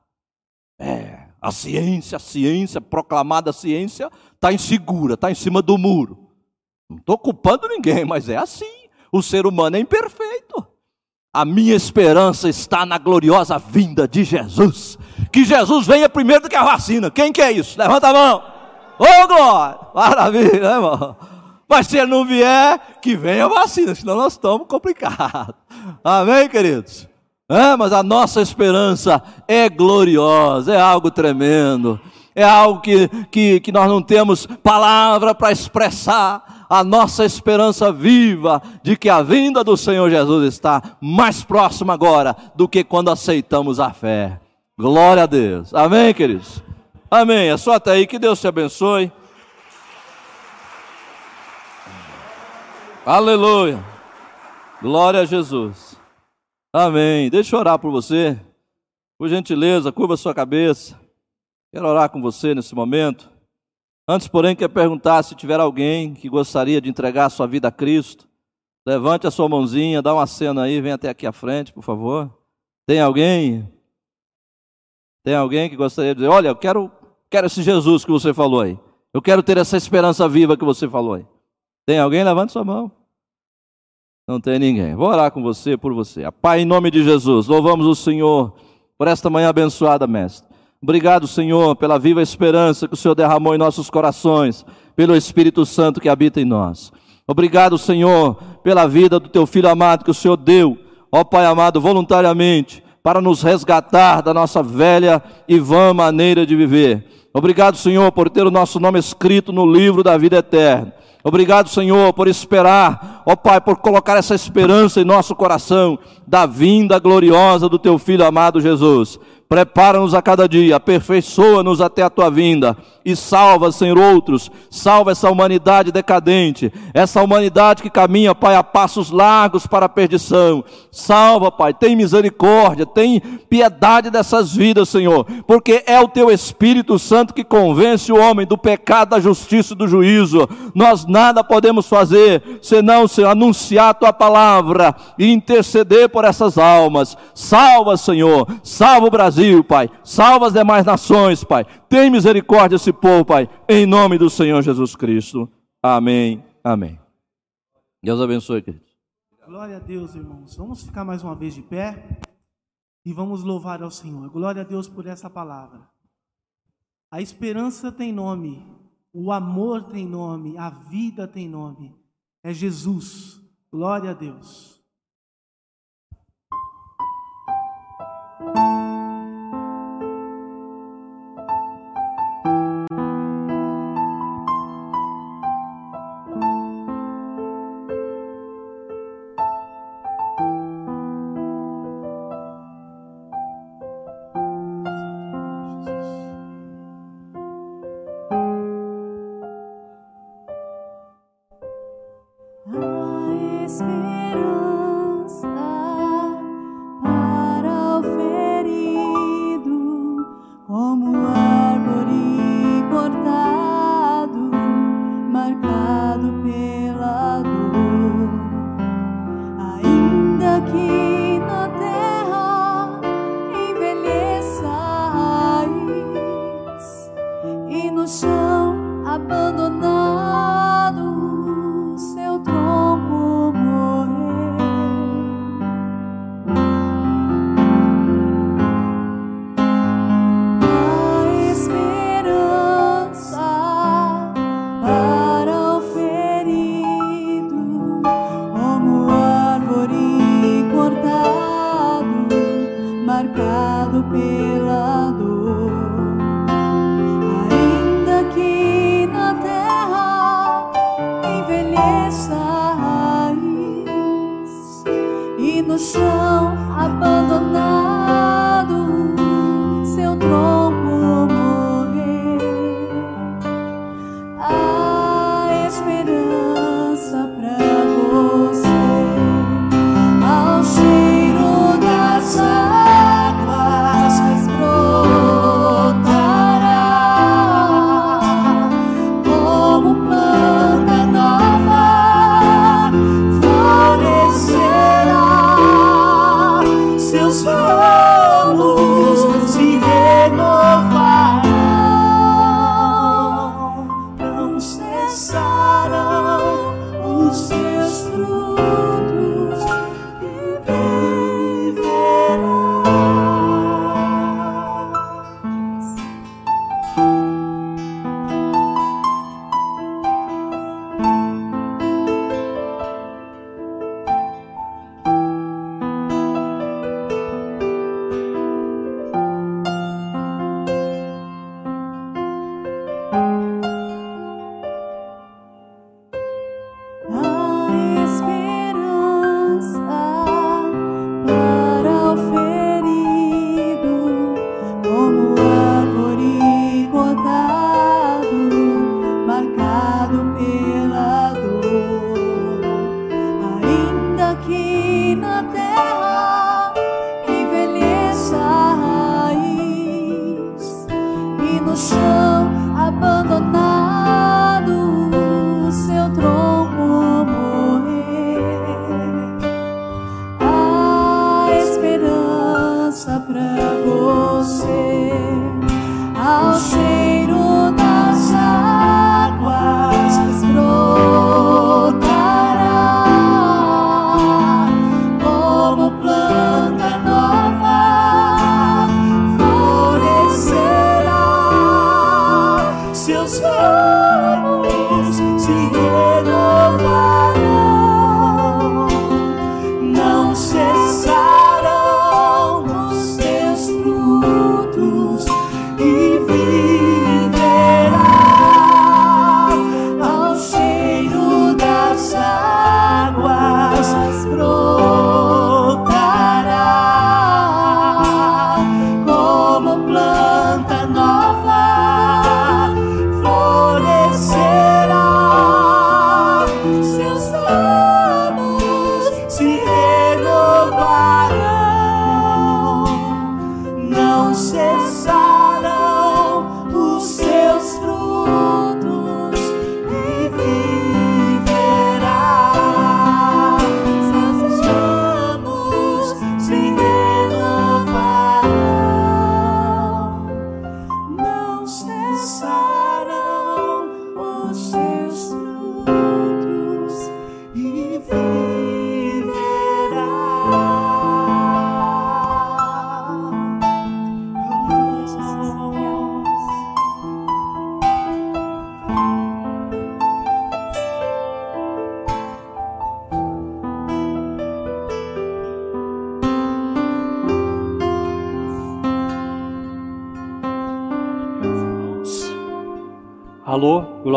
É, a ciência, a ciência, proclamada ciência, está insegura, está em cima do muro. Não estou culpando ninguém, mas é assim. O ser humano é imperfeito. A minha esperança está na gloriosa vinda de Jesus. Que Jesus venha primeiro do que a vacina. Quem quer isso? Levanta a mão. Ô oh, glória! Maravilha, né, irmão? Mas se ele não vier, que venha a vacina, senão nós estamos complicados. Amém, queridos? É, mas a nossa esperança é gloriosa, é algo tremendo, é algo que, que, que nós não temos palavra para expressar a nossa esperança viva de que a vinda do Senhor Jesus está mais próxima agora do que quando aceitamos a fé. Glória a Deus. Amém, queridos? Amém. É só até aí. Que Deus te abençoe. Aleluia. Glória a Jesus. Amém. Deixa eu orar por você. Por gentileza, curva sua cabeça. Quero orar com você nesse momento. Antes, porém, quero perguntar se tiver alguém que gostaria de entregar sua vida a Cristo. Levante a sua mãozinha, dá uma cena aí, vem até aqui à frente, por favor. Tem alguém? Tem alguém que gostaria de dizer: Olha, eu quero, quero esse Jesus que você falou aí. Eu quero ter essa esperança viva que você falou aí. Tem alguém? Levante sua mão. Não tem ninguém. Vou orar com você, por você. Pai, em nome de Jesus, louvamos o Senhor por esta manhã abençoada, mestre. Obrigado, Senhor, pela viva esperança que o Senhor derramou em nossos corações, pelo Espírito Santo que habita em nós. Obrigado, Senhor, pela vida do teu filho amado que o Senhor deu, ó Pai amado, voluntariamente, para nos resgatar da nossa velha e vã maneira de viver. Obrigado, Senhor, por ter o nosso nome escrito no livro da vida eterna. Obrigado, Senhor, por esperar, ó Pai, por colocar essa esperança em nosso coração da vinda gloriosa do Teu Filho amado Jesus. Prepara-nos a cada dia, aperfeiçoa-nos até a tua vinda e salva, Senhor, outros. Salva essa humanidade decadente, essa humanidade que caminha, Pai, a passos largos para a perdição. Salva, Pai, tem misericórdia, tem piedade dessas vidas, Senhor, porque é o teu Espírito Santo que convence o homem do pecado, da justiça e do juízo. Nós nada podemos fazer senão, Senhor, anunciar a tua palavra e interceder por essas almas. Salva, Senhor, salva o Brasil Brasil, Pai. Salva as demais nações, Pai. Tem misericórdia desse povo, Pai. Em nome do Senhor Jesus Cristo. Amém. Amém. Deus abençoe, queridos. Glória a Deus, irmãos. Vamos ficar mais uma vez de pé e vamos louvar ao Senhor. Glória a Deus por essa palavra. A esperança tem nome, o amor tem nome, a vida tem nome. É Jesus. Glória a Deus.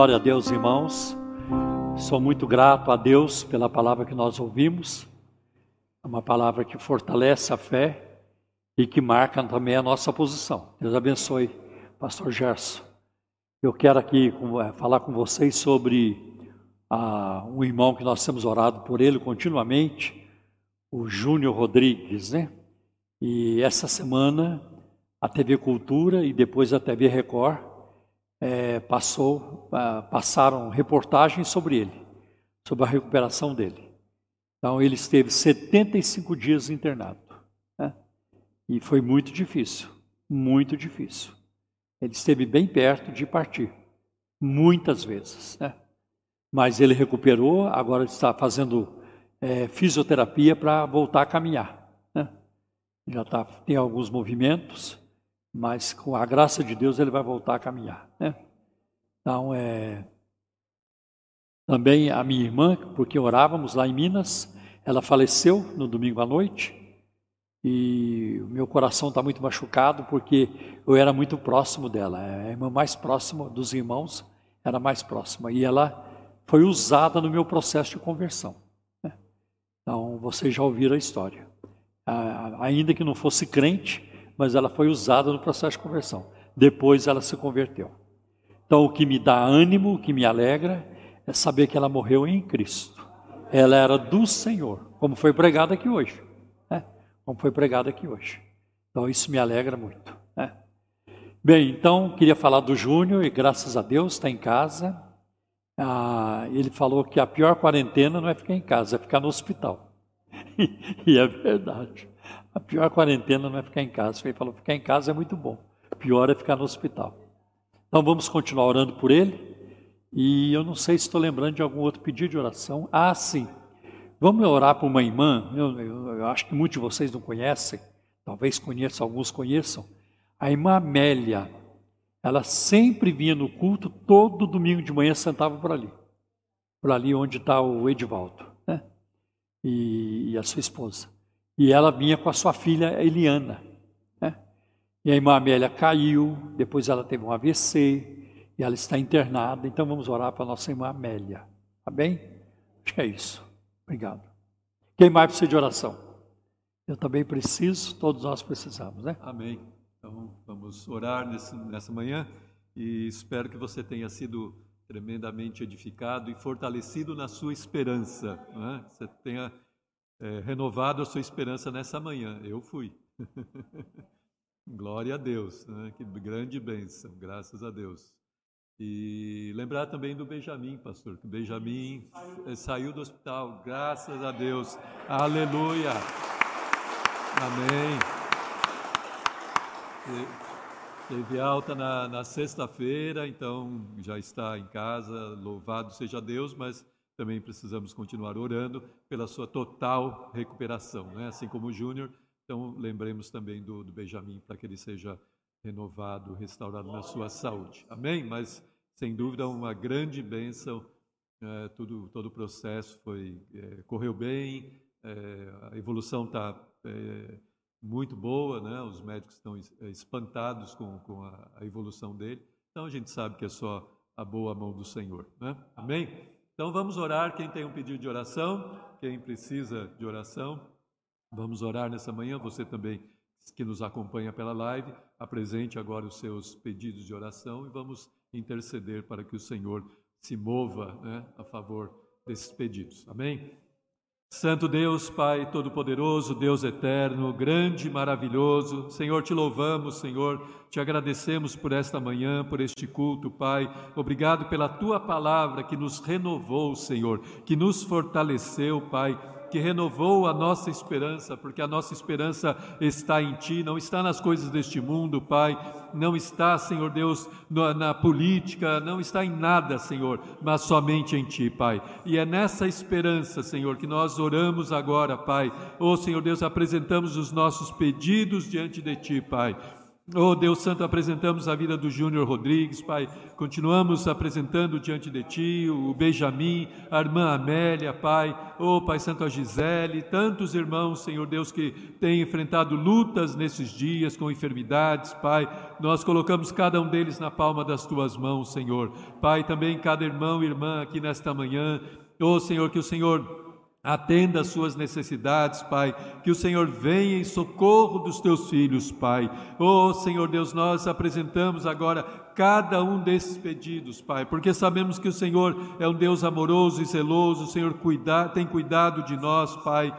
Glória a Deus, irmãos. Sou muito grato a Deus pela palavra que nós ouvimos. É uma palavra que fortalece a fé e que marca também a nossa posição. Deus abençoe, Pastor Gerson. Eu quero aqui eh, falar com vocês sobre um irmão que nós temos orado por ele continuamente, o Júnior Rodrigues, né? E essa semana a TV Cultura e depois a TV Record passou, ah, passaram reportagens sobre ele, sobre a recuperação dele. Então ele esteve 75 dias internado, né? E foi muito difícil, muito difícil. Ele esteve bem perto de partir, muitas vezes, né? Mas ele recuperou, agora está fazendo eh, fisioterapia para voltar a caminhar, né? Já tá, tem alguns movimentos, mas com a graça de Deus ele vai voltar a caminhar? Então, é, também a minha irmã, porque orávamos lá em Minas, ela faleceu no domingo à noite e o meu coração está muito machucado porque eu era muito próximo dela. É A irmã mais próxima dos irmãos era mais próxima e ela foi usada no meu processo de conversão. né? Então, vocês já ouviram a história. Ainda que não fosse crente, mas ela foi usada no processo de conversão. Depois ela se converteu. Então, o que me dá ânimo, o que me alegra, é saber que ela morreu em Cristo. Ela era do Senhor, como foi pregado aqui hoje. né? Como foi pregado aqui hoje. Então, isso me alegra muito. né? Bem, então, queria falar do Júnior, e graças a Deus está em casa. Ah, ele falou que a pior quarentena não é ficar em casa, é ficar no hospital. e é verdade. A pior quarentena não é ficar em casa. Ele falou: ficar em casa é muito bom. Pior é ficar no hospital. Então vamos continuar orando por ele. E eu não sei se estou lembrando de algum outro pedido de oração. Ah, sim. Vamos orar por uma irmã. Eu, eu, eu acho que muitos de vocês não conhecem. Talvez conheçam, alguns conheçam. A irmã Amélia. Ela sempre vinha no culto, todo domingo de manhã sentava por ali. Por ali onde está o Edivaldo, né? E, e, a sua esposa. E ela vinha com a sua filha Eliana. Né? E a irmã Amélia caiu, depois ela teve um AVC, e ela está internada. Então vamos orar para a nossa irmã Amélia. Tá bem? Acho que é isso. Obrigado. Quem mais precisa de oração? Eu também preciso, todos nós precisamos, né? Amém. Então, vamos orar nesse, nessa manhã e espero que você tenha sido tremendamente edificado e fortalecido na sua esperança. É? Você tenha é, renovado a sua esperança nessa manhã. Eu fui. Glória a Deus, né? que grande bênção, graças a Deus. E lembrar também do Benjamin, pastor, que Benjamin saiu do hospital, graças a Deus. Aleluia. Amém. Teve alta na, na sexta-feira, então já está em casa, louvado seja Deus, mas também precisamos continuar orando pela sua total recuperação, né? assim como o Júnior. Então, lembremos também do, do Benjamin para que ele seja renovado, restaurado na sua saúde. Amém? Mas, sem dúvida, uma grande bênção. É, tudo, todo o processo foi, é, correu bem, é, a evolução está é, muito boa, né? os médicos estão eh, espantados com, com a, a, evolução dele. Então a gente sabe que é só a boa mão do Senhor. Né? Amém? Então vamos orar. Quem tem um pedido de oração, quem precisa de oração, vamos orar nessa manhã. Você também que nos acompanha pela live, apresente agora os seus pedidos de oração e vamos interceder para que o Senhor se mova né, a favor desses pedidos. Amém? Santo Deus, Pai Todo-Poderoso, Deus Eterno, grande e maravilhoso, Senhor, te louvamos, Senhor, te agradecemos por esta manhã, por este culto, Pai. Obrigado pela tua palavra que nos renovou, Senhor, que nos fortaleceu, Pai que renovou a nossa esperança, porque a nossa esperança está em Ti, não está nas coisas deste mundo, Pai, não está, Senhor Deus, na, na política, não está em nada, Senhor, mas somente em Ti, Pai. E é nessa esperança, Senhor, que nós oramos agora, Pai. Oh, Senhor Deus, apresentamos os nossos pedidos diante de Ti, Pai. Oh Deus Santo, apresentamos a vida do Júnior Rodrigues, Pai. Continuamos apresentando diante de Ti o Benjamin, a irmã Amélia, Pai. Oh Pai Santo, a Gisele, tantos irmãos, Senhor Deus, que têm enfrentado lutas nesses dias com enfermidades, Pai. Nós colocamos cada um deles na palma das Tuas mãos, Senhor. Pai, também cada irmão e irmã aqui nesta manhã. Oh Senhor, que o Senhor Atenda às suas necessidades, Pai. Que o Senhor venha em socorro dos teus filhos, Pai. Oh, Senhor Deus, nós apresentamos agora cada um desses pedidos, Pai, porque sabemos que o Senhor é um Deus amoroso e zeloso, o Senhor cuida, tem cuidado de nós, Pai.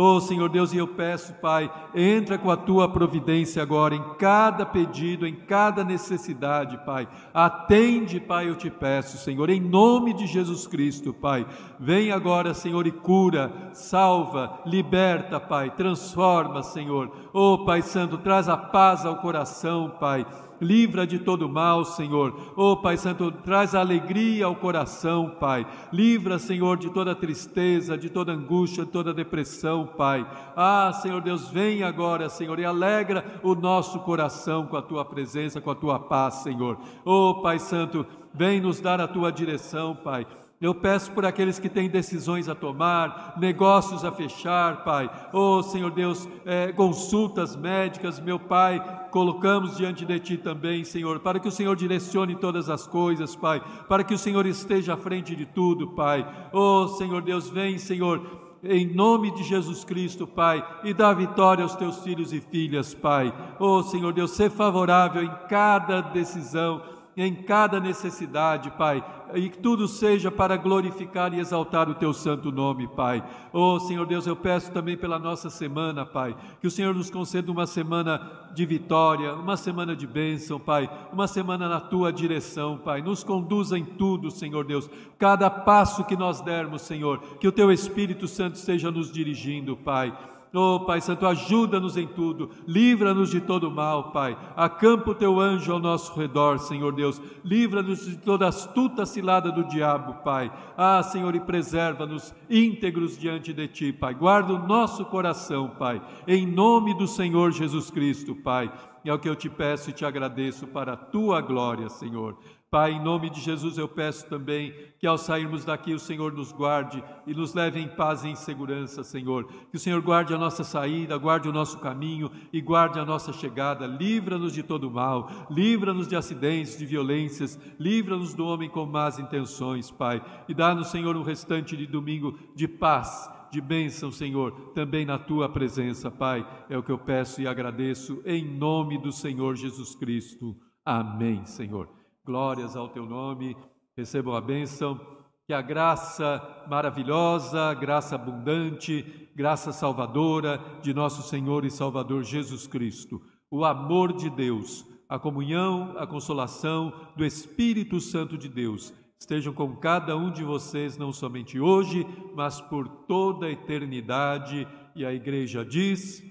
Oh Senhor Deus, e eu peço, Pai, entra com a tua providência agora em cada pedido, em cada necessidade, Pai. Atende, Pai, eu te peço, Senhor, em nome de Jesus Cristo, Pai. Vem agora, Senhor, e cura, salva, liberta, Pai, transforma, Senhor. Oh Pai Santo, traz a paz ao coração, Pai livra de todo mal, Senhor. Oh, Pai Santo, traz alegria ao coração, Pai. Livra, Senhor, de toda tristeza, de toda angústia, de toda depressão, Pai. Ah, Senhor Deus, vem agora, Senhor, e alegra o nosso coração com a tua presença, com a tua paz, Senhor. Oh, Pai Santo, vem nos dar a tua direção, Pai. Eu peço por aqueles que têm decisões a tomar, negócios a fechar, Pai. Oh, Senhor Deus, é, consultas médicas, meu Pai, colocamos diante de Ti também, Senhor, para que o Senhor direcione todas as coisas, Pai, para que o Senhor esteja à frente de tudo, Pai. Oh, Senhor Deus, vem, Senhor em nome de Jesus Cristo, Pai, e dá vitória aos teus filhos e filhas, Pai. Oh, Senhor Deus, ser favorável em cada decisão, em cada necessidade, Pai, e que tudo seja para glorificar e exaltar o teu santo nome, Pai. Oh, Senhor Deus, eu peço também pela nossa semana, Pai, que o Senhor nos conceda uma semana de vitória, uma semana de bênção, Pai, uma semana na tua direção, Pai. Nos conduza em tudo, Senhor Deus. Cada passo que nós dermos, Senhor, que o teu Espírito Santo esteja nos dirigindo, Pai. Oh, Pai Santo, ajuda-nos em tudo, livra-nos de todo mal, Pai. Acampa o teu anjo ao nosso redor, Senhor Deus. Livra-nos de toda astuta cilada do diabo, Pai. Ah, Senhor, e preserva-nos íntegros diante de ti, Pai. Guarda o nosso coração, Pai, em nome do Senhor Jesus Cristo, Pai. É o que eu te peço e te agradeço para a tua glória, Senhor. Pai, em nome de Jesus eu peço também que ao sairmos daqui o Senhor nos guarde e nos leve em paz e em segurança, Senhor. Que o Senhor guarde a nossa saída, guarde o nosso caminho e guarde a nossa chegada. Livra-nos de todo mal, livra-nos de acidentes, de violências, livra-nos do homem com más intenções, Pai. E dá-nos, Senhor, um restante de domingo de paz de bênção, Senhor, também na tua presença, Pai. É o que eu peço e agradeço em nome do Senhor Jesus Cristo. Amém, Senhor. Glórias ao teu nome. Recebam a bênção. Que a graça maravilhosa, graça abundante, graça salvadora de nosso Senhor e Salvador Jesus Cristo, o amor de Deus, a comunhão, a consolação do Espírito Santo de Deus estejam com cada um de vocês, não somente hoje, mas por toda a eternidade. E a igreja diz: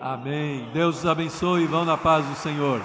Amém. Amém. Deus os abençoe e vão na paz do Senhor.